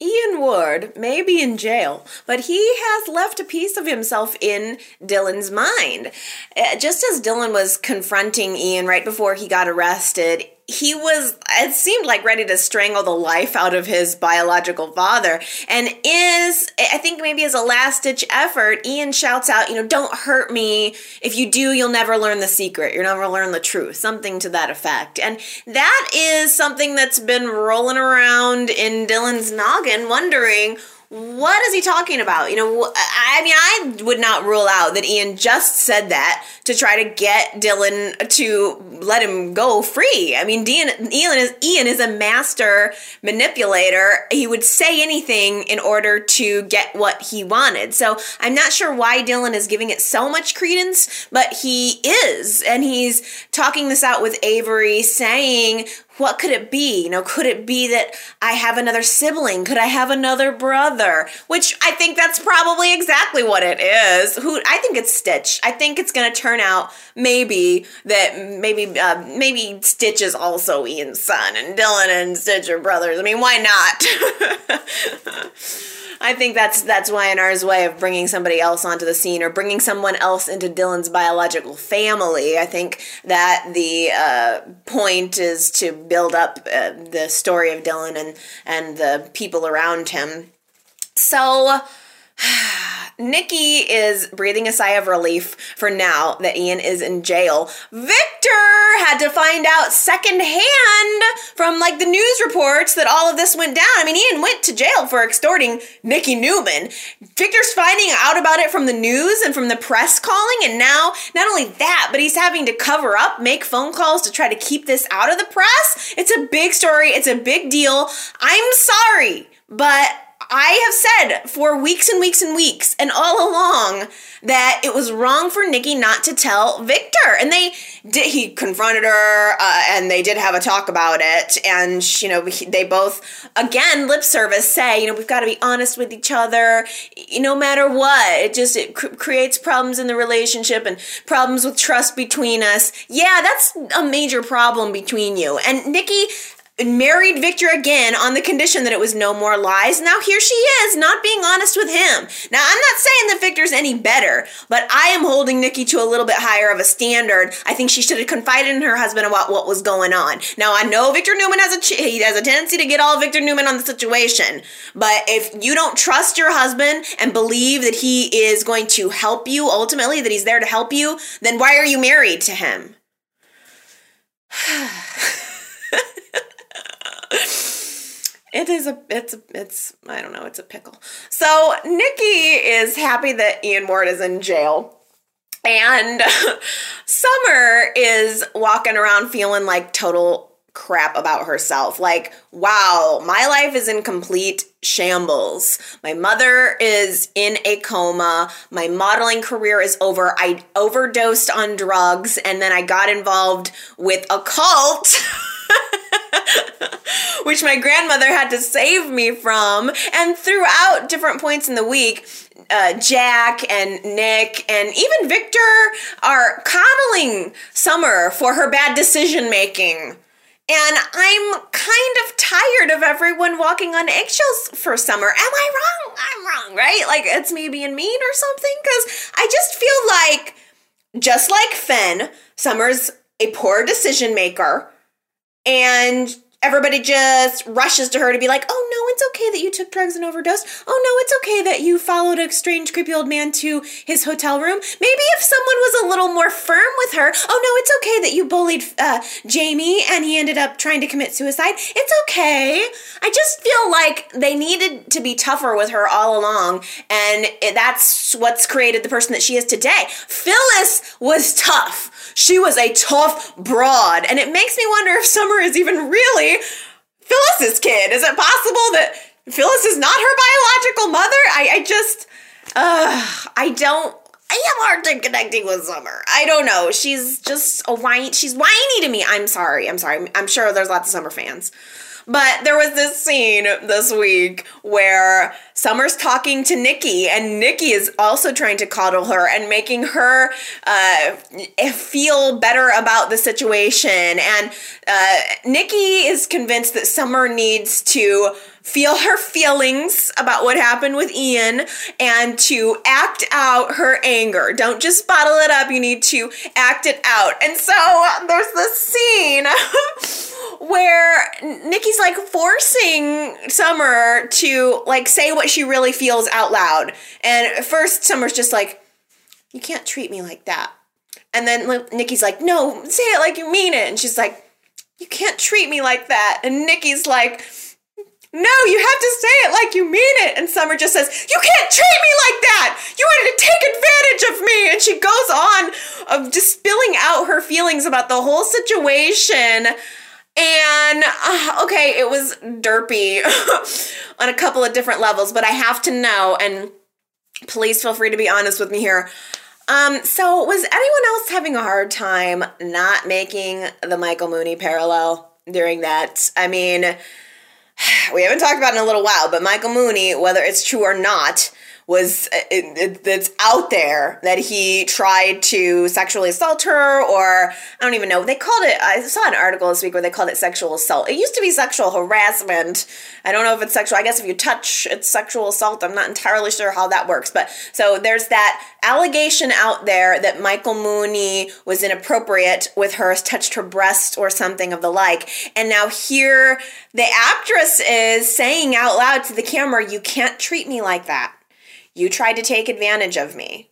Ian Ward may be in jail, but he has left a piece of himself in Dylan's mind. Uh, just as Dylan was confronting Ian right before he got arrested, he was it seemed like ready to strangle the life out of his biological father. And is i think maybe as a last ditch effort ian shouts out you know don't hurt me. If you do you'll never learn the secret. You'll never learn the truth. Something to that effect. And that is something that's been rolling around in dylan's noggin wondering what is he talking about? You know, I mean, I would not rule out that Ian just said that to try to get Dylan to let him go free. I mean, Ian, Ian is Ian is a master manipulator. He would say anything in order to get what he wanted. So I'm not sure why Dylan is giving it so much credence, but he is, and he's talking this out with Avery, saying what could it be? You know, could it be that I have another sibling? Could I have another brother? Which I think that's probably exactly what it is. Who I think it's Stitch. I think it's going to turn out maybe that maybe uh, maybe Stitch is also Ian's son and Dylan and Stitch are brothers. I mean, why not? I think that's that's Y&R's way of bringing somebody else onto the scene or bringing someone else into Dylan's biological family. I think that the uh, point is to build up uh, the story of Dylan and and the people around him. So. Nikki is breathing a sigh of relief for now that Ian is in jail. Victor had to find out secondhand from like the news reports that all of this went down. I mean, Ian went to jail for extorting Nikki Newman. Victor's finding out about it from the news and from the press calling, and now not only that, but he's having to cover up, make phone calls to try to keep this out of the press. It's a big story, it's a big deal. I'm sorry, but I have said for weeks and weeks and weeks and all along that it was wrong for Nikki not to tell Victor. And they did, he confronted her uh, and they did have a talk about it. And, you know, they both, again, lip service say, you know, we've got to be honest with each other no matter what. It just, it cr- creates problems in the relationship and problems with trust between us. Yeah, that's a major problem between you. And Nikki married Victor again on the condition that it was no more lies. Now here she is, not being honest with him. Now I'm not saying that Victor's any better, but I am holding Nikki to a little bit higher of a standard. I think she should have confided in her husband about what was going on. Now I know Victor Newman has a ch- he has a tendency to get all Victor Newman on the situation, but if you don't trust your husband and believe that he is going to help you ultimately, that he's there to help you, then why are you married to him? it is a it's a, it's I don't know, it's a pickle. So Nikki is happy that Ian Ward is in jail. And Summer is walking around feeling like total crap about herself. Like, wow, my life is in complete shambles. My mother is in a coma. My modeling career is over. I overdosed on drugs and then I got involved with a cult. which my grandmother had to save me from. And throughout different points in the week, uh, Jack and Nick and even Victor are coddling Summer for her bad decision making. And I'm kind of tired of everyone walking on eggshells for Summer. Am I wrong? I'm wrong, right? Like it's me being mean or something? Because I just feel like, just like Finn, Summer's a poor decision maker and everybody just rushes to her to be like, oh no, it's okay that you took drugs and overdosed. Oh no, it's okay that you followed a strange, creepy old man to his hotel room. Maybe if someone was a little more firm with her, oh no, it's okay that you bullied uh, Jamie and he ended up trying to commit suicide. It's okay. I just feel like they needed to be tougher with her all along, and that's what's created the person that she is today. Phyllis was tough. She was a tough broad, and it makes me wonder if Summer is even really Phyllis's kid. Is it possible that Phyllis is not her biological mother? I, I just, uh, I don't. I have hard time connecting with Summer. I don't know. She's just a whiny. She's whiny to me. I'm sorry. I'm sorry. I'm sure there's lots of Summer fans. But there was this scene this week where Summer's talking to Nikki, and Nikki is also trying to coddle her and making her uh, feel better about the situation. And uh, Nikki is convinced that Summer needs to feel her feelings about what happened with Ian and to act out her anger. Don't just bottle it up, you need to act it out. And so there's this scene where Nikki's like forcing Summer to like say what she really feels out loud. And at first Summer's just like you can't treat me like that. And then Nikki's like, "No, say it like you mean it." And she's like, "You can't treat me like that." And Nikki's like, no, you have to say it like you mean it. And Summer just says, You can't treat me like that. You wanted to take advantage of me. And she goes on of just spilling out her feelings about the whole situation. And uh, okay, it was derpy on a couple of different levels, but I have to know, and please feel free to be honest with me here. Um, so was anyone else having a hard time not making the Michael Muhney parallel? during that. I mean, we haven't talked about in a little while, but Michael Muhney, whether it's true or not, was uh, it, it's out there that he tried to sexually assault her or i don't even know they called it i saw an article this week where they called it sexual assault. It used to be sexual harassment. I don't know if it's sexual i guess if you touch it's sexual assault. I'm not entirely sure how that works but so there's that allegation out there that michael muhney was inappropriate with her touched her breast or something of the like. And now here the actress is saying out loud to the camera you can't treat me like that you tried to take advantage of me.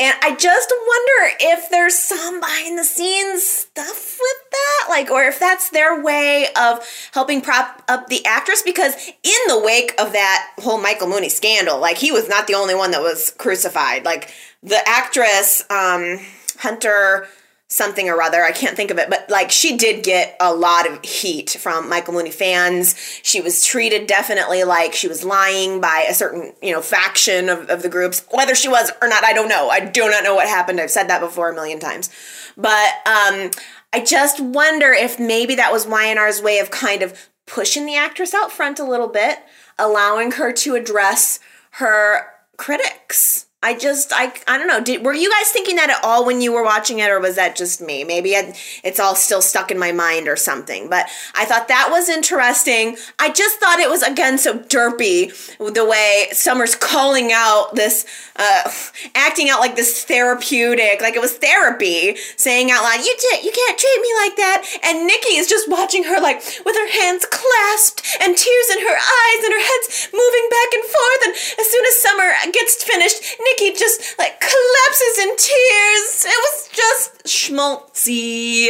And I just wonder if there's some behind the scenes stuff with that, like, or if that's their way of helping prop up the actress. Because in the wake of that whole Michael Muhney scandal, like, he was not the only one that was crucified. Like, the actress, um, Hunter something or other. I can't think of it, but like she did get a lot of heat from Michael Muhney fans. She was treated definitely like she was lying by a certain, you know, faction of, of the groups. Whether she was or not, I don't know. I do not know what happened. I've said that before a million times. But um I just wonder if maybe that was Y&R's way of kind of pushing the actress out front a little bit, allowing her to address her critics I just I I don't know. Did were you guys thinking that at all when you were watching it, or was that just me? Maybe I, it's all still stuck in my mind or something. But I thought that was interesting. I just thought it was again so derpy the way Summer's calling out this, uh, acting out like this therapeutic, like it was therapy, saying out loud, "You t- you can't treat me like that." And Nikki is just watching her like with her hands clasped and tears in her eyes and her head's moving back and forth. And as soon as Summer gets finished. Nikki just like collapses in tears. It was just schmaltzy.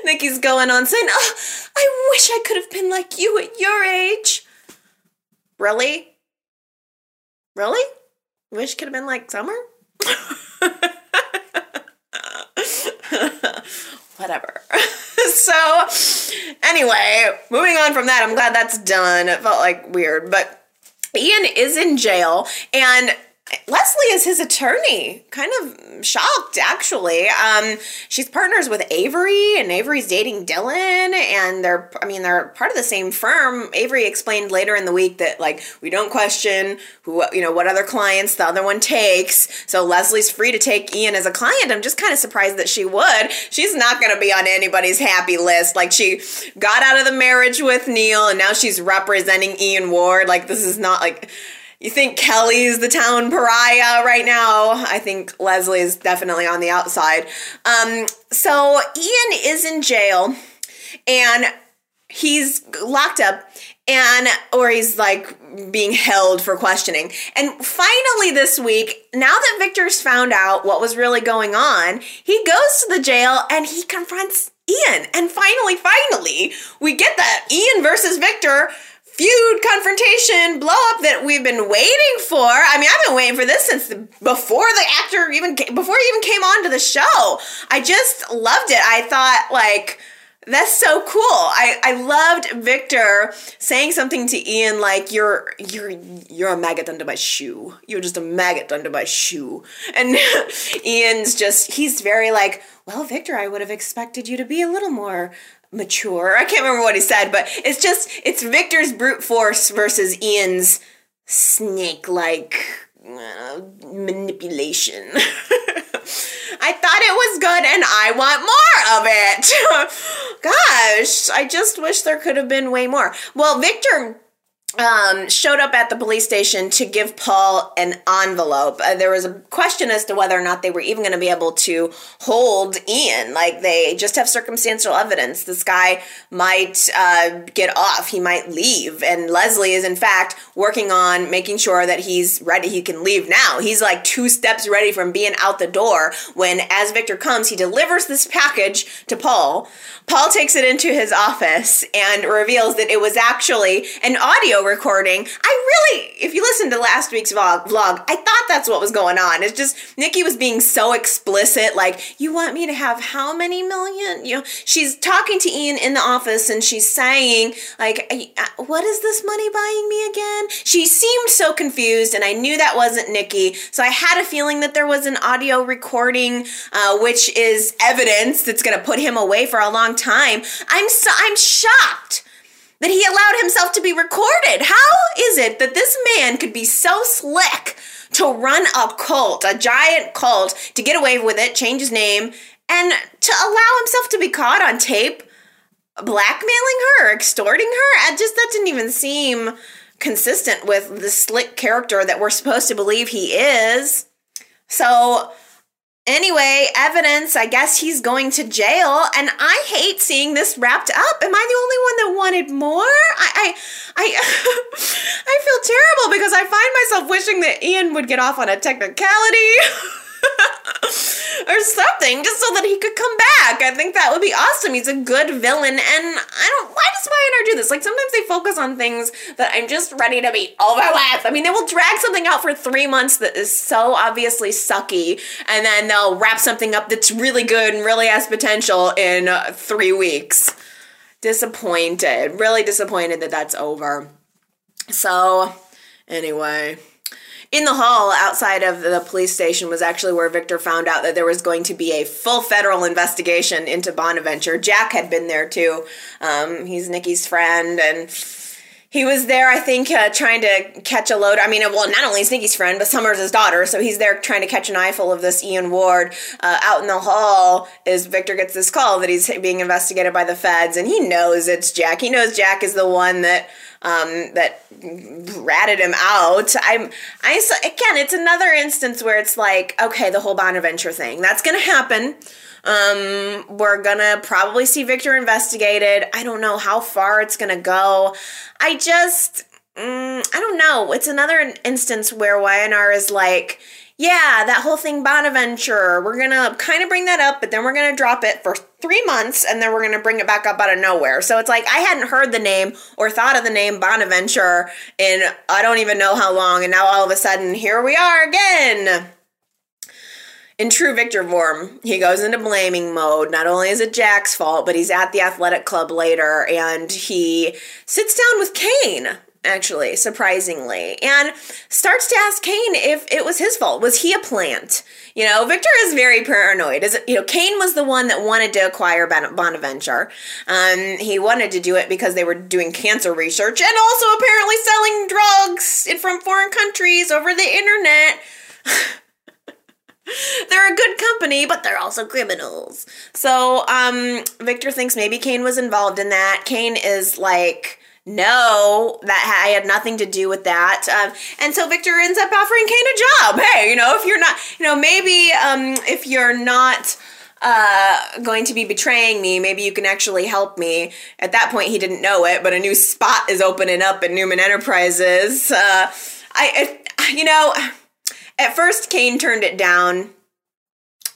Nikki's going on saying, oh, I wish I could have been like you at your age. Really? Really? Wish could have been like Summer? Whatever. so, anyway, moving on from that, I'm glad that's done. It felt like weird, but Ian is in jail and Leslie is his attorney. Kind of shocked, actually. Um, she's partners with Avery, and Avery's dating Dylan, and they're, I mean, they're part of the same firm. Avery explained later in the week that, like, we don't question who, you know, what other clients the other one takes. So Leslie's free to take Ian as a client. I'm just kind of surprised that she would. She's not going to be on anybody's happy list. Like, she got out of the marriage with Neil, and now she's representing Ian Ward. Like, this is not like you think Kelly's the town pariah right now. I think Leslie is definitely on the outside. Um, so Ian is in jail and he's locked up and or he's like being held for questioning. And finally this week, now that Victor's found out what was really going on, he goes to the jail and he confronts Ian. And finally, finally, we get that Ian versus Victor feud, confrontation, blow up that we've been waiting for. I mean, I've been waiting for this since before the actor even before he even came on to the show. I just loved it. I thought like that's so cool. I, I loved Victor saying something to Ian like you're you're you're a maggot under my shoe. You're just a maggot under my shoe. And Ian's just he's very like, well, Victor, I would have expected you to be a little more mature. I can't remember what he said, but it's just it's Victor's brute force versus Ian's snake like uh, manipulation. I thought it was good and I want more of it. Gosh, I just wish there could have been way more. Well, Victor um, showed up at the police station to give Paul an envelope. Uh, there was a question as to whether or not they were even going to be able to hold Ian. Like they just have circumstantial evidence. This guy might uh, get off. He might leave. And Leslie is in fact working on making sure that he's ready. He can leave now. He's like two steps ready from being out the door when, as Victor comes, he delivers this package to Paul. Paul takes it into his office and reveals that it was actually an audio recording. I really, if you listen to last week's vlog, vlog, I thought that's what was going on. It's just Nikki was being so explicit, like, you want me to have how many million? You know, she's talking to Ian in the office and she's saying, like, what is this money buying me again? She seemed so confused and I knew that wasn't Nikki. So I had a feeling that there was an audio recording, uh, which is evidence that's going to put him away for a long time. I'm so, I'm shocked that he allowed himself to be recorded. How is it that this man could be so slick to run a cult, a giant cult, to get away with it, change his name, and to allow himself to be caught on tape blackmailing her, extorting her? I just that didn't even seem consistent with the slick character that we're supposed to believe he is. So Anyway, evidence, I guess he's going to jail, and I hate seeing this wrapped up. Am I the only one that wanted more? I I I, I feel terrible because I find myself wishing that Ian would get off on a technicality. or something just so that he could come back. I think that would be awesome. He's a good villain, and I don't. Why does Y&R do this? Like sometimes they focus on things that I'm just ready to be over with. I mean, they will drag something out for three months that is so obviously sucky, and then they'll wrap something up that's really good and really has potential in uh, three weeks. Disappointed. Really disappointed that that's over. So, anyway in the hall outside of the police station was actually where Victor found out that there was going to be a full federal investigation into Bonaventure. Jack had been there too. Um, he's Nikki's friend, and he was there, I think, uh, trying to catch a load. I mean, well, not only is Nikki's friend, but Summer's his daughter. So he's there trying to catch an eyeful of this Ian Ward. Uh, out in the hall, is Victor gets this call that he's being investigated by the feds, and he knows it's Jack. He knows Jack is the one that um, that ratted him out. I'm, I again, it's another instance where it's like, okay, the whole Bonaventure thing that's gonna happen. Um, we're gonna probably see Victor investigated. I don't know how far it's gonna go. I just, mm, I don't know. It's another instance where Y&R is like, yeah, that whole thing Bonaventure, we're gonna kind of bring that up, but then we're gonna drop it for three months and then we're gonna bring it back up out of nowhere. So it's like I hadn't heard the name or thought of the name Bonaventure in I don't even know how long, and now all of a sudden here we are again. In true Victor form, he goes into blaming mode. Not only is it Jack's fault, but he's at the athletic club later and he sits down with Cane actually, surprisingly, and starts to ask Cane if it was his fault. Was he a plant? You know, Victor is very paranoid. Is it, you know, Cane was the one that wanted to acquire Bonaventure. Um, he wanted to do it because they were doing cancer research and also apparently selling drugs from foreign countries over the internet. they're a good company, but they're also criminals. So, um, Victor thinks maybe Cane was involved in that. Cane is like no, that I had nothing to do with that. Um, and so Victor ends up offering Cane a job. Hey, you know, if you're not, you know, maybe um, if you're not uh, going to be betraying me, maybe you can actually help me. At that point, he didn't know it, but a new spot is opening up at Newman Enterprises. Uh, I, you know, at first Cane turned it down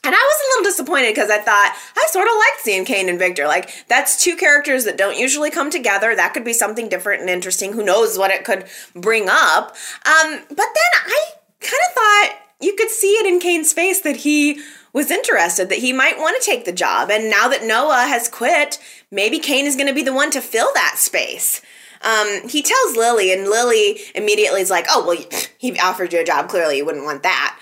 and I was a little disappointed because I thought I sort of liked seeing Cane and Victor. Like that's two characters that don't usually come together. That could be something different and interesting. Who knows what it could bring up? Um, but then I kind of thought you could see it in Cane's face that he was interested, that he might want to take the job. And now that Noah has quit, maybe Cane is going to be the one to fill that space. Um, he tells Lily, and Lily immediately is like, "Oh, well, he offered you a job. Clearly, you wouldn't want that."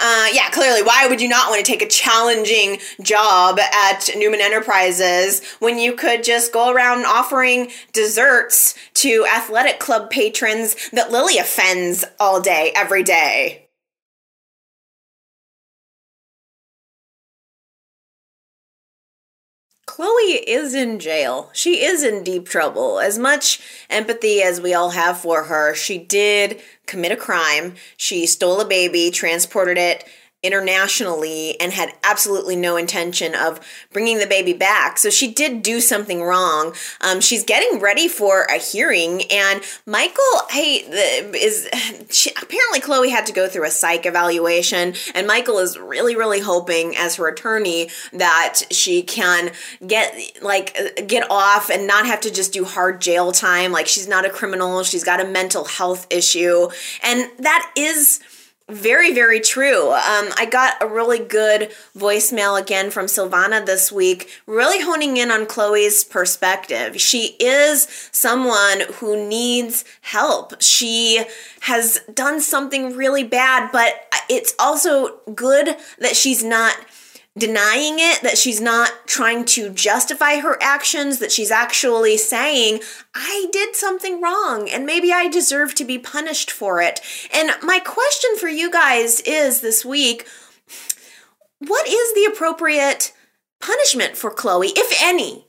Uh, yeah, clearly, why would you not want to take a challenging job at Newman Enterprises when you could just go around offering desserts to athletic club patrons that Lily offends all day, every day? Chloe is in jail. She is in deep trouble. As much empathy as we all have for her, she did commit a crime. She stole a baby, transported it internationally and had absolutely no intention of bringing the baby back. So she did do something wrong. Um, she's getting ready for a hearing, and Michael, hey, the, is she, apparently Chloe had to go through a psych evaluation, and Michael is really, really hoping as her attorney that she can get like get off and not have to just do hard jail time. Like she's not a criminal, she's got a mental health issue, and that is very, very true. Um, I got a really good voicemail again from Silvana this week, really honing in on Chloe's perspective. She is someone who needs help. She has done something really bad, but it's also good that she's not denying it, that she's not trying to justify her actions, that she's actually saying, I did something wrong and maybe I deserve to be punished for it. And my question for you guys is this week what is the appropriate punishment for Chloe, if any?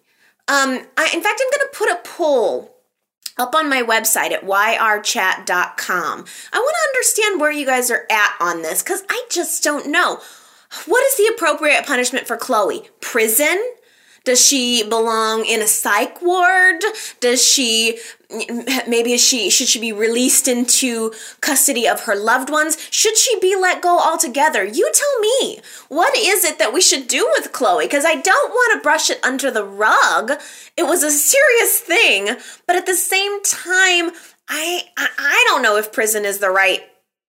Um, I, in fact, I'm going to put a poll up on my website at yrchat.com. I want to understand where you guys are at on this because I just don't know. What is the appropriate punishment for Chloe? Prison? Does she belong in a psych ward? Does she maybe she should she be released into custody of her loved ones? Should she be let go altogether? You tell me. What is it that we should do with Chloe? Because I don't want to brush it under the rug. It was a serious thing, but at the same time, I I, I don't know if prison is the right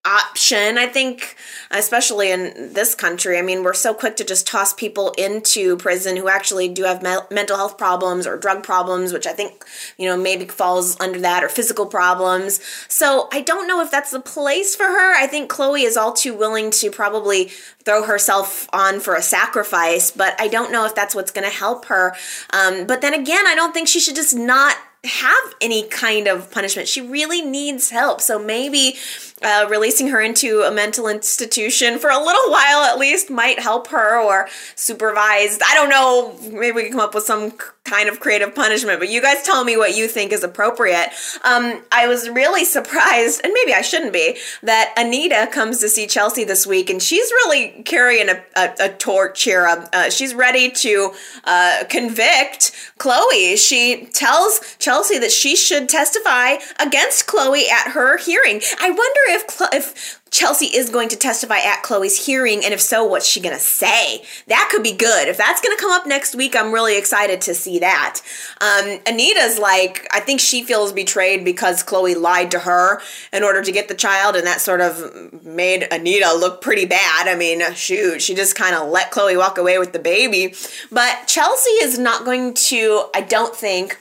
option. I think, especially in this country, I mean, we're so quick to just toss people into prison who actually do have me- mental health problems or drug problems, which I think, you know, maybe falls under that, or physical problems. So I don't know if that's the place for her. I think Chloe is all too willing to probably throw herself on for a sacrifice, but I don't know if that's what's going to help her. Um, but then again, I don't think she should just not have any kind of punishment. She really needs help. So maybe uh, releasing her into a mental institution for a little while at least might help her or supervised. I don't know. Maybe we can come up with some kind of creative punishment, but you guys tell me what you think is appropriate. Um, I was really surprised, and maybe I shouldn't be, that Anita comes to see Chelsea this week and she's really carrying a, a, a torch here. Uh, she's ready to uh, convict Chloe. She tells Chelsea that she should testify against Chloe at her hearing. I wonder if if Chelsea is going to testify at Chloe's hearing, and if so, what's she gonna say? That could be good. If that's gonna come up next week, I'm really excited to see that. Um, Anita's like, I think she feels betrayed because Chloe lied to her in order to get the child, and that sort of made Anita look pretty bad. I mean, shoot, she just kind of let Chloe walk away with the baby. But Chelsea is not going to, I don't think,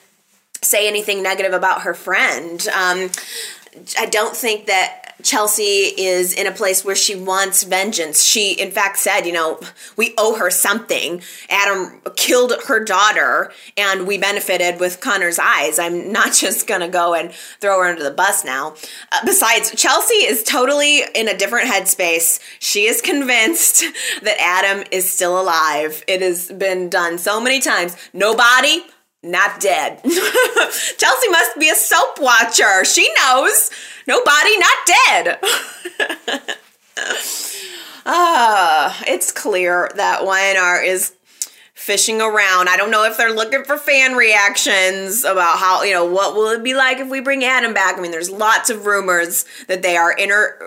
say anything negative about her friend. Um, I don't think that Chelsea is in a place where she wants vengeance. She, in fact, said, you know, we owe her something. Adam killed her daughter and we benefited with Connor's eyes. I'm not just going to go and throw her under the bus now. Uh, besides, Chelsea is totally in a different headspace. She is convinced that Adam is still alive. It has been done so many times. Nobody, not dead. Chelsea must be a soap watcher. She knows. Nobody not dead. Ah, uh, it's clear that Y&R is fishing around. I don't know if they're looking for fan reactions about how, you know, what will it be like if we bring Adam back? I mean, there's lots of rumors that they are inter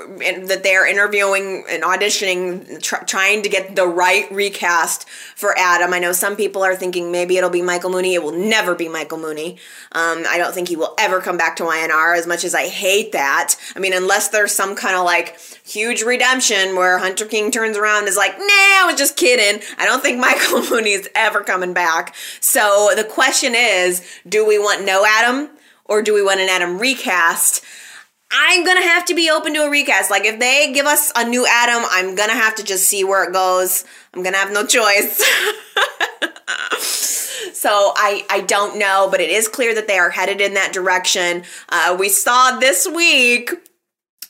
that they are interviewing and auditioning tr- trying to get the right recast for Adam. I know some people are thinking maybe it'll be Michael Muhney. It will never be Michael Muhney. Um, I don't think he will ever come back to Y&R as much as I hate that. I mean, unless there's some kind of like huge redemption where Hunter King turns around and is like, nah, I was just kidding. I don't think Michael Muhney is ever coming back. So the question is do we want no Adam or do we want an Adam recast? I'm gonna have to be open to a recast. Like if they give us a new Adam, I'm gonna have to just see where it goes. I'm gonna have no choice. so I I don't know, but it is clear that they are headed in that direction. Uh, we saw this week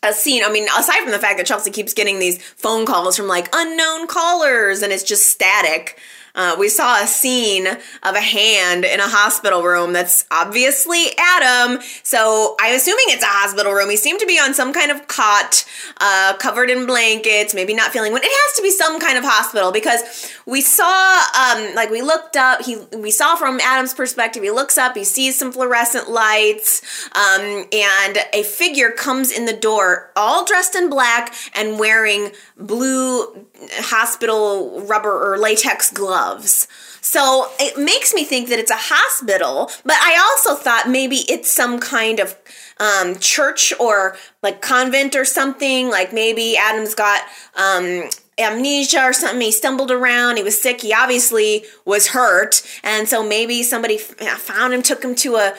a scene. I mean, aside from the fact that Chelsea keeps getting these phone calls from like unknown callers and it's just static. Uh, we saw a scene of a hand in a hospital room that's obviously Adam. So I'm assuming it's a hospital room. He seemed to be on some kind of cot, uh, covered in blankets, maybe not feeling well. It has to be some kind of hospital because we saw, um, like we looked up, he we saw from Adam's perspective, he looks up, he sees some fluorescent lights, um, and a figure comes in the door, all dressed in black and wearing blue hospital rubber or latex gloves. So it makes me think that it's a hospital, but I also thought maybe it's some kind of um, church or like convent or something. Like maybe Adam's got um, amnesia or something. He stumbled around. He was sick. He obviously was hurt, and so maybe somebody found him, took him to a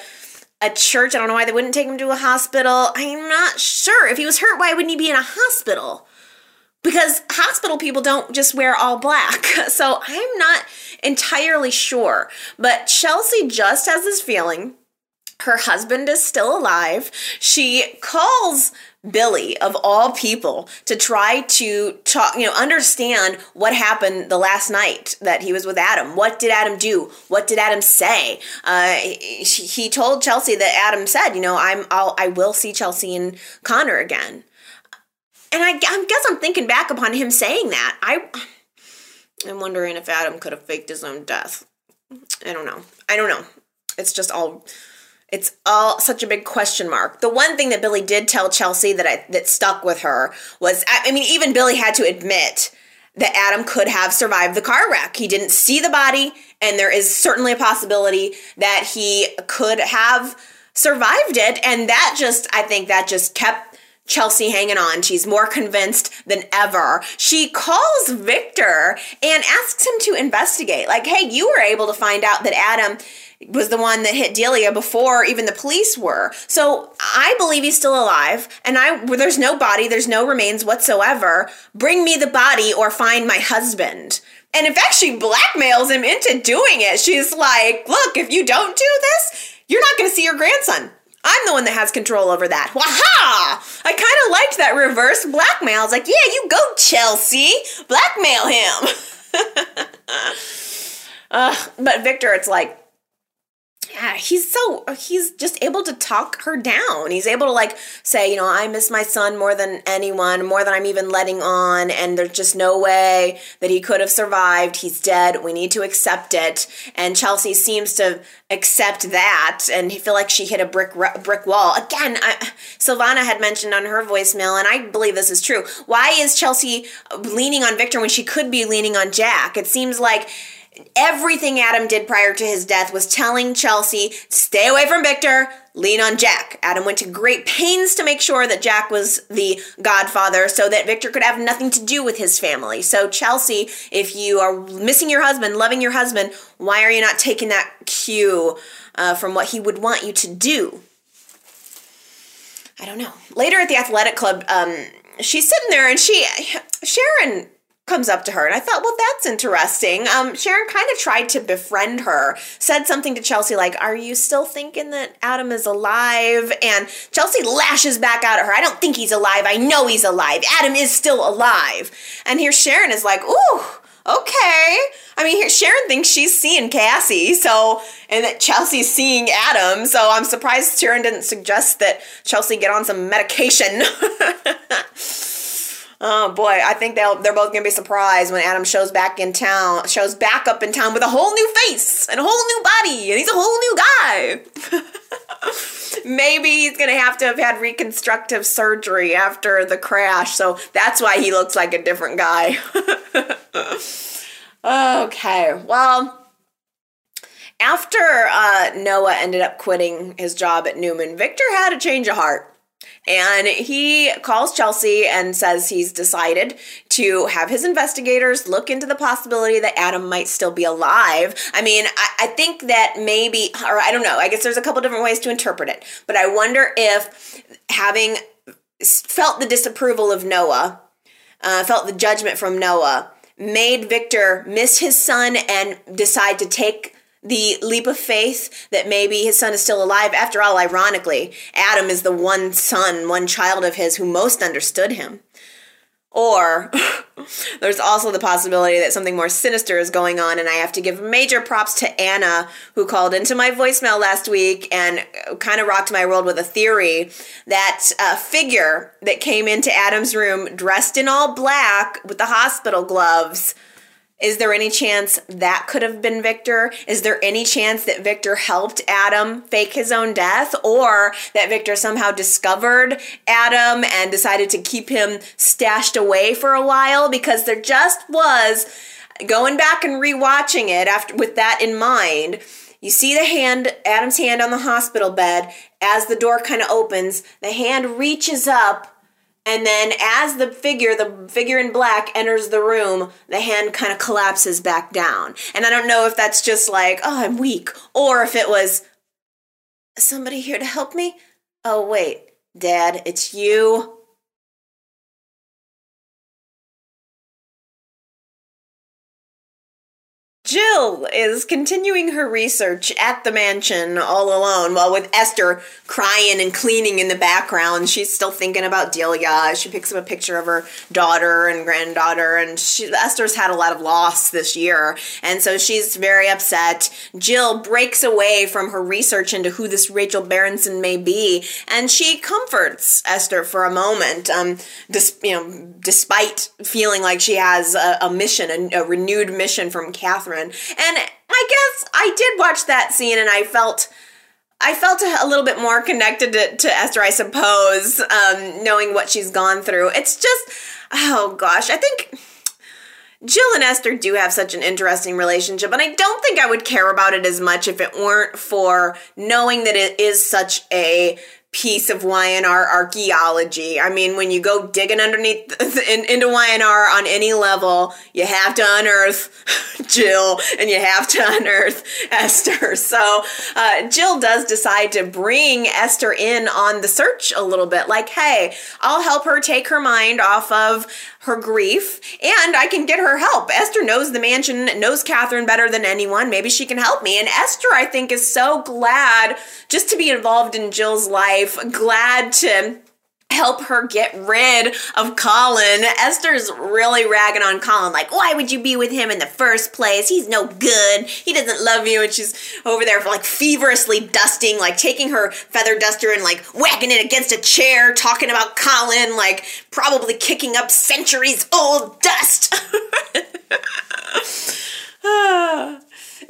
a church. I don't know why they wouldn't take him to a hospital. I'm not sure. If he was hurt, why wouldn't he be in a hospital? Because hospital people don't just wear all black. So I'm not entirely sure. But Chelsea just has this feeling her husband is still alive. She calls Billy, of all people, to try to talk, you know, understand what happened the last night that he was with Adam. What did Adam do? What did Adam say? Uh, he, told Chelsea that Adam said, you know, I'm, I'll, I will see Chelsea and Connor again. And I, I guess I'm thinking back upon him saying that. I, I'm wondering if Adam could have faked his own death. I don't know. I don't know. It's just all it's all such a big question mark. The one thing that Billy did tell Chelsea that I, that stuck with her was I mean even Billy had to admit that Adam could have survived the car wreck. He didn't see the body and there is certainly a possibility that he could have survived it and that just I think that just kept Chelsea hanging on. She's more convinced than ever. She calls Victor and asks him to investigate. Like, hey, you were able to find out that Adam was the one that hit Delia before even the police were. So I believe he's still alive, and I there's no body, there's no remains whatsoever. Bring me the body or find my husband. And in fact, she blackmails him into doing it. She's like, "Look, if you don't do this, you're not going to see your grandson." I'm the one that has control over that. Waha! I kind of liked that reverse blackmail. I was like, yeah, you go, Chelsea. Blackmail him. uh, but Victor, it's like, yeah, he's so he's just able to talk her down. He's able to like say, you know, I miss my son more than anyone, more than I'm even letting on, and there's just no way that he could have survived. He's dead. We need to accept it. And Chelsea seems to accept that, and he feel like she hit a brick brick wall again. I, Silvana had mentioned on her voicemail, and I believe this is true. Why is Chelsea leaning on Victor when she could be leaning on Jack? It seems like everything Adam did prior to his death was telling Chelsea, stay away from Victor, lean on Jack. Adam went to great pains to make sure that Jack was the godfather so that Victor could have nothing to do with his family. So, Chelsea, if you are missing your husband, loving your husband, why are you not taking that cue uh, from what he would want you to do? I don't know. Later at the athletic club, um, she's sitting there and she, Sharon comes up to her and I thought, well, that's interesting. Um, Sharon kind of tried to befriend her, said something to Chelsea like, Are you still thinking that Adam is alive? And Chelsea lashes back out at her. I don't think he's alive. I know he's alive. Adam is still alive. And here Sharon is like, Ooh, okay. I mean, here Sharon thinks she's seeing Cassie, so and that Chelsea's seeing Adam. So I'm surprised Sharon didn't suggest that Chelsea get on some medication. Oh boy, I think they'll they're both gonna be surprised when Adam shows back in town, shows back up in town with a whole new face and a whole new body, and he's a whole new guy. Maybe he's gonna have to have had reconstructive surgery after the crash, so that's why he looks like a different guy. okay, well. After uh, Noah ended up quitting his job at Newman, Victor had a change of heart. And he calls Chelsea and says he's decided to have his investigators look into the possibility that Adam might still be alive. I mean, I, I think that maybe, or I don't know, I guess there's a couple different ways to interpret it, but I wonder if having felt the disapproval of Noah, uh, felt the judgment from Noah, made Victor miss his son and decide to take the leap of faith that maybe his son is still alive. After all, ironically, Adam is the one son, one child of his who most understood him. Or there's also the possibility that something more sinister is going on, and I have to give major props to Anna, who called into my voicemail last week and uh, kind of rocked my world with a theory that a figure that came into Adam's room dressed in all black with the hospital gloves is there any chance that could have been Victor? Is there any chance that Victor helped Adam fake his own death or that Victor somehow discovered Adam and decided to keep him stashed away for a while because there just was going back and rewatching it after with that in mind. You see the hand, Adam's hand on the hospital bed as the door kind of opens, the hand reaches up and then as the figure, the figure in black enters the room, the hand kind of collapses back down. And I don't know if that's just like, oh, I'm weak, or if it was somebody here to help me. Oh, wait, Dad, it's you. Jill is continuing her research at the mansion all alone, while with Esther crying and cleaning in the background. She's still thinking about Delia. She picks up a picture of her daughter and granddaughter, and she, Esther's had a lot of loss this year, and so she's very upset. Jill breaks away from her research into who this Rachel Berenson may be, and she comforts Esther for a moment, um, dis, you know, despite feeling like she has a, a mission, a, a renewed mission from Catherine. And I guess I did watch that scene and I felt I felt a little bit more connected to, to Esther, I suppose, um, knowing what she's gone through. It's just, oh gosh, I think Jill and Esther do have such an interesting relationship, and I don't think I would care about it as much if it weren't for knowing that it is such a piece of Y&R archaeology. I mean, when you go digging underneath in, into Y&R on any level, you have to unearth Jill and you have to unearth Esther. So uh, Jill does decide to bring Esther in on the search a little bit. Like, hey, I'll help her take her mind off of her grief and I can get her help. Esther knows the mansion, knows Catherine better than anyone. Maybe she can help me. And Esther, I think, is so glad just to be involved in Jill's life, glad to help her get rid of Colin. Esther's really ragging on Colin, like, why would you be with him in the first place? He's no good. He doesn't love you. And she's over there, like, feverishly dusting, like, taking her feather duster and, like, whacking it against a chair, talking about Colin, like, probably kicking up centuries old dust.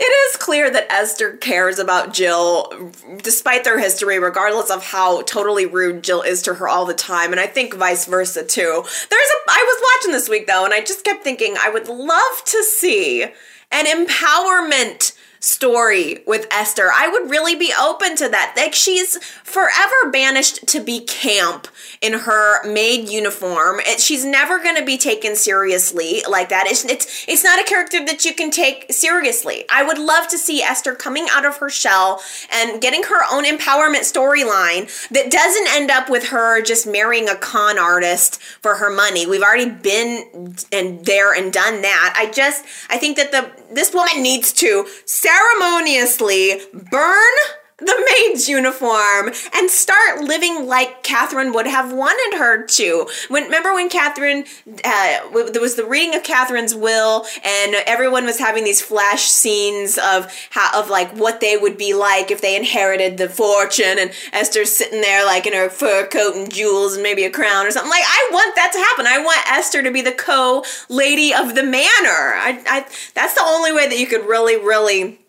It is clear that Esther cares about Jill despite their history, regardless of how totally rude Jill is to her all the time, and I think vice versa too. There's a I was watching this week though, and I just kept thinking I would love to see an empowerment story with Esther. I would really be open to that. Like she's forever banished to be camp in her maid uniform. It, she's never going to be taken seriously like that. It's, it's it's not a character that you can take seriously. I would love to see Esther coming out of her shell and getting her own empowerment storyline that doesn't end up with her just marrying a con artist for her money. We've already been and there and done that. I just I think that the this woman needs to ceremoniously burn the maid's uniform and start living like Catherine would have wanted her to. When remember when Catherine uh, there was the reading of Catherine's will and everyone was having these flash scenes of how of like what they would be like if they inherited the fortune and Esther's sitting there like in her fur coat and jewels and maybe a crown or something. Like I want that to happen. I want Esther to be the co lady of the manor. I, I that's the only way that you could really really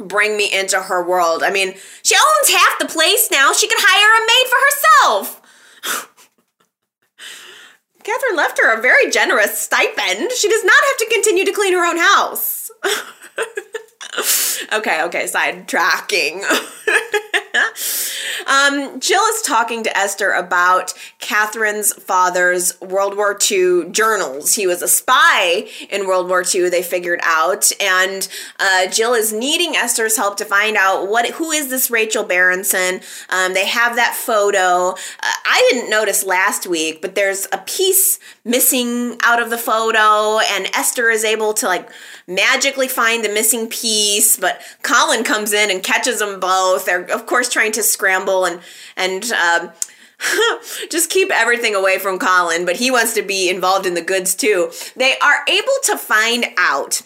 bring me into her world. I mean, she owns half the place now. She could hire a maid for herself. Catherine left her a very generous stipend. She does not have to continue to clean her own house. okay, okay, sidetracking. um, Jill is talking to Esther about Catherine's father's World War II journals. He was a spy in World War II, they figured out, and uh, Jill is needing Esther's help to find out what who is this Rachel Berenson. Um, they have that photo. Uh, I didn't notice last week, but there's a piece missing out of the photo, and Esther is able to like magically find the missing piece, but Colin comes in and catches them both. They're of course trying to scramble and and um, just keep everything away from Colin, but he wants to be involved in the goods too. They are able to find out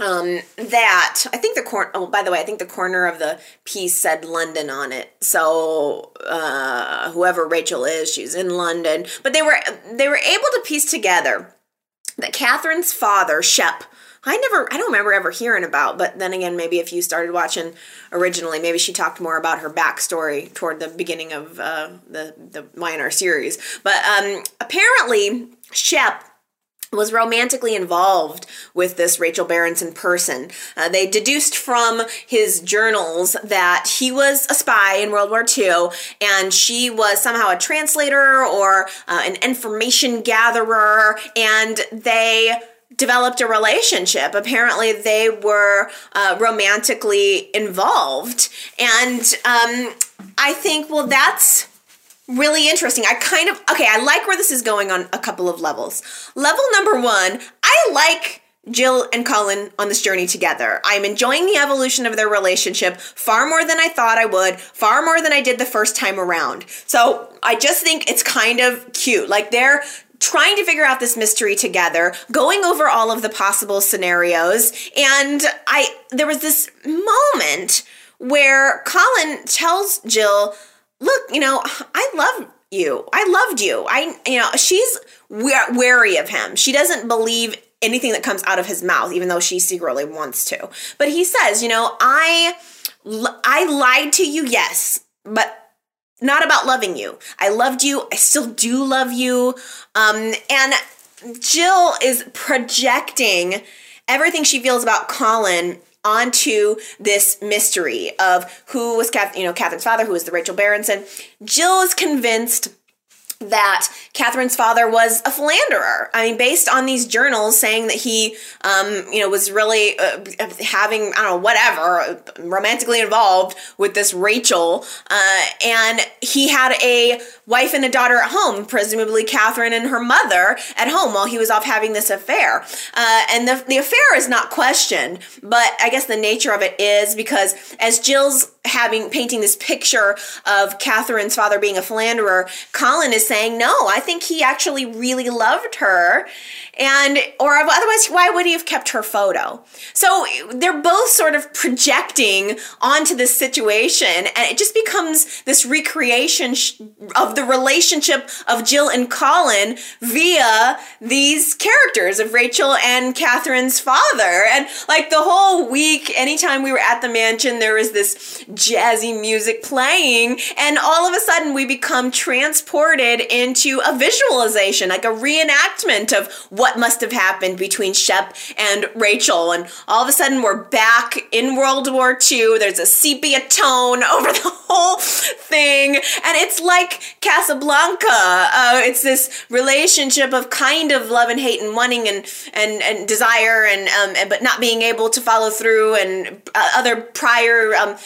um, that I think the corner. Oh, by the way, I think the corner of the piece said London on it. So uh, whoever Rachel is, she's in London. But they were they were able to piece together that Catherine's father, Shep. I never, I don't remember ever hearing about. But then again, maybe if you started watching originally, maybe she talked more about her backstory toward the beginning of uh, the the minor series. But um, apparently, Shep was romantically involved with this Rachel Berenson person. Uh, they deduced from his journals that he was a spy in World War II and she was somehow a translator or uh, an information gatherer, and they developed a relationship. Apparently, they were uh, romantically involved. And um, I think, well, that's really interesting. I kind of, okay, I like where this is going on a couple of levels. Level number one, I like. Jill and Colin on this journey together. I'm enjoying the evolution of their relationship far more than I thought I would, far more than I did the first time around. So I just think it's kind of cute. Like they're trying to figure out this mystery together, going over all of the possible scenarios, and I there was this moment where Colin tells Jill, "Look, you know, I love you. I loved you. I you know, she's wary of him. She doesn't believe anything that comes out of his mouth even though she secretly wants to. But he says, you know, I I lied to you, yes, but not about loving you. I loved you. I still do love you. Um, and Jill is projecting everything she feels about Colin onto this mystery of who was Kath, you know, Catherine's father, who was the Rachel Berenson. Jill is convinced that Catherine's father was a philanderer. I mean, based on these journals saying that he, um, you know, was really uh, having, I don't know, whatever, romantically involved with this Rachel. Uh, and he had a wife and a daughter at home, presumably Catherine and her mother at home while he was off having this affair. Uh, and the, the affair is not questioned, but I guess the nature of it is because as Jill's having painting this picture of Catherine's father being a philanderer, Colin is saying, no, I think he actually really loved her. And, or otherwise, why would he have kept her photo? So they're both sort of projecting onto this situation, and it just becomes this recreation of the relationship of Jill and Colin via these characters of Rachel and Catherine's father. And like the whole week, anytime we were at the mansion, there was this jazzy music playing, and all of a sudden we become transported into a visualization, like a reenactment of what must have happened between Shep and Rachel. And all of a sudden we're back in World War II. There's a sepia tone over the whole thing, and it's like Casablanca. Uh, it's this relationship of kind of love and hate and wanting and and, and desire and, um, and but not being able to follow through and uh, other prior um,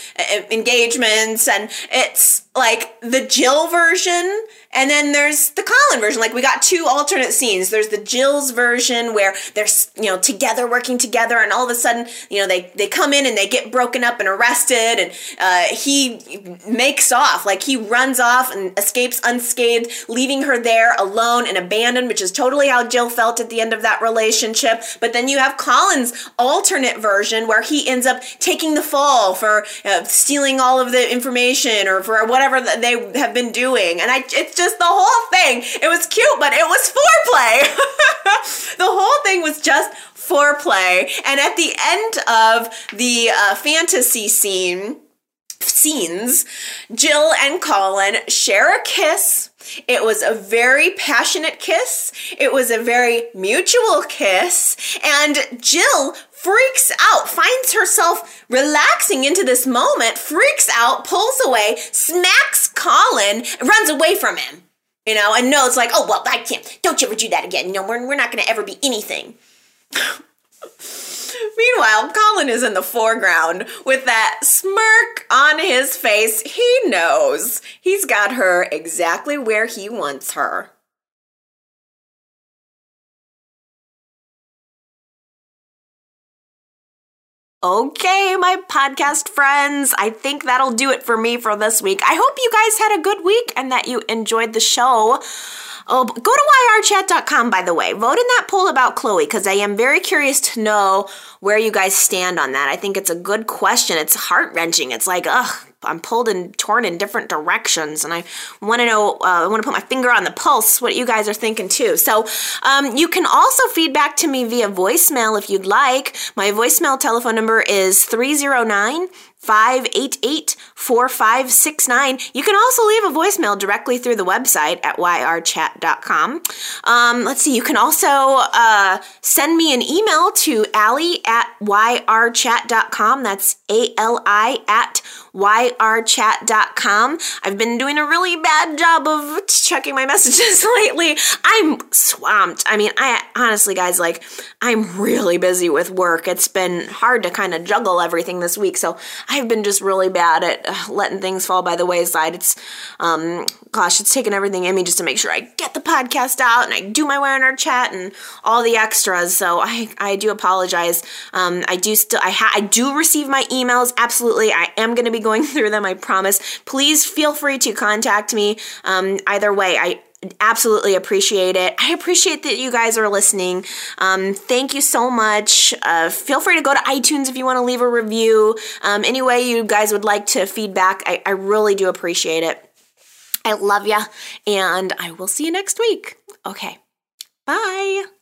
engagements and it's like the Jill version and then there's the Colin version. Like we got two alternate scenes. There's the Jill's version where they're you know together working together, and all of a sudden you know they they come in and they get broken up and arrested, and uh, he makes off like he runs off and escapes unscathed, leaving her there alone and abandoned, which is totally how Jill felt at the end of that relationship. But then you have Colin's alternate version where he ends up taking the fall for uh, stealing all of the information or for whatever they have been doing, and I it's just the whole thing. It was cute, but it was foreplay. the whole thing was just foreplay. And at the end of the uh, fantasy scene, scenes, Jill and Colin share a kiss. It was a very passionate kiss. It was a very mutual kiss. And Jill freaks out, finds herself relaxing into this moment, freaks out, pulls away, smacks Colin, runs away from him. You know, and knows like, oh well, I can't. Don't you ever do that again. Know, we're we're not to ever be anything. Meanwhile, Colin is in the foreground with that smirk on his face. He knows he's got her exactly where he wants her. Okay, my podcast friends, I think that'll do it for me for this week. I hope you guys had a good week and that you enjoyed the show. Oh, go to yrchat.com, by the way. Vote in that poll about Chloe because I am very curious to know where you guys stand on that. I think it's a good question. It's heart wrenching. It's like, ugh, I'm pulled and torn in different directions, and I want to know. Uh, I want to put my finger on the pulse. What you guys are thinking too. So um, you can also feedback to me via voicemail if you'd like. My voicemail telephone number is 309- 588 4569. You can also leave a voicemail directly through the website at yrchat.com. Um, let's see, you can also uh, send me an email to ali at yrchat.com. That's A L I at yrchat.com. I've been doing a really bad job of checking my messages lately. I'm swamped. I mean, I honestly, guys, like, I'm really busy with work. It's been hard to kind of juggle everything this week. So I've been just really bad at uh, letting things fall by the wayside. It's, um, gosh, it's taken everything in me just to make sure I get the podcast out and I do my our chat and all the extras. So I, I do apologize. Um, I do still, I, ha- I do receive my emails. Absolutely. I am going to be going through them. I promise. Please feel free to contact me. Um, either way, I, absolutely appreciate it. I appreciate that you guys are listening. Um, thank you so much. Uh, feel free to go to iTunes if you want to leave a review. Um, any way you guys would like to feedback, I, I really do appreciate it. I love ya, and I will see you next week. Okay, bye.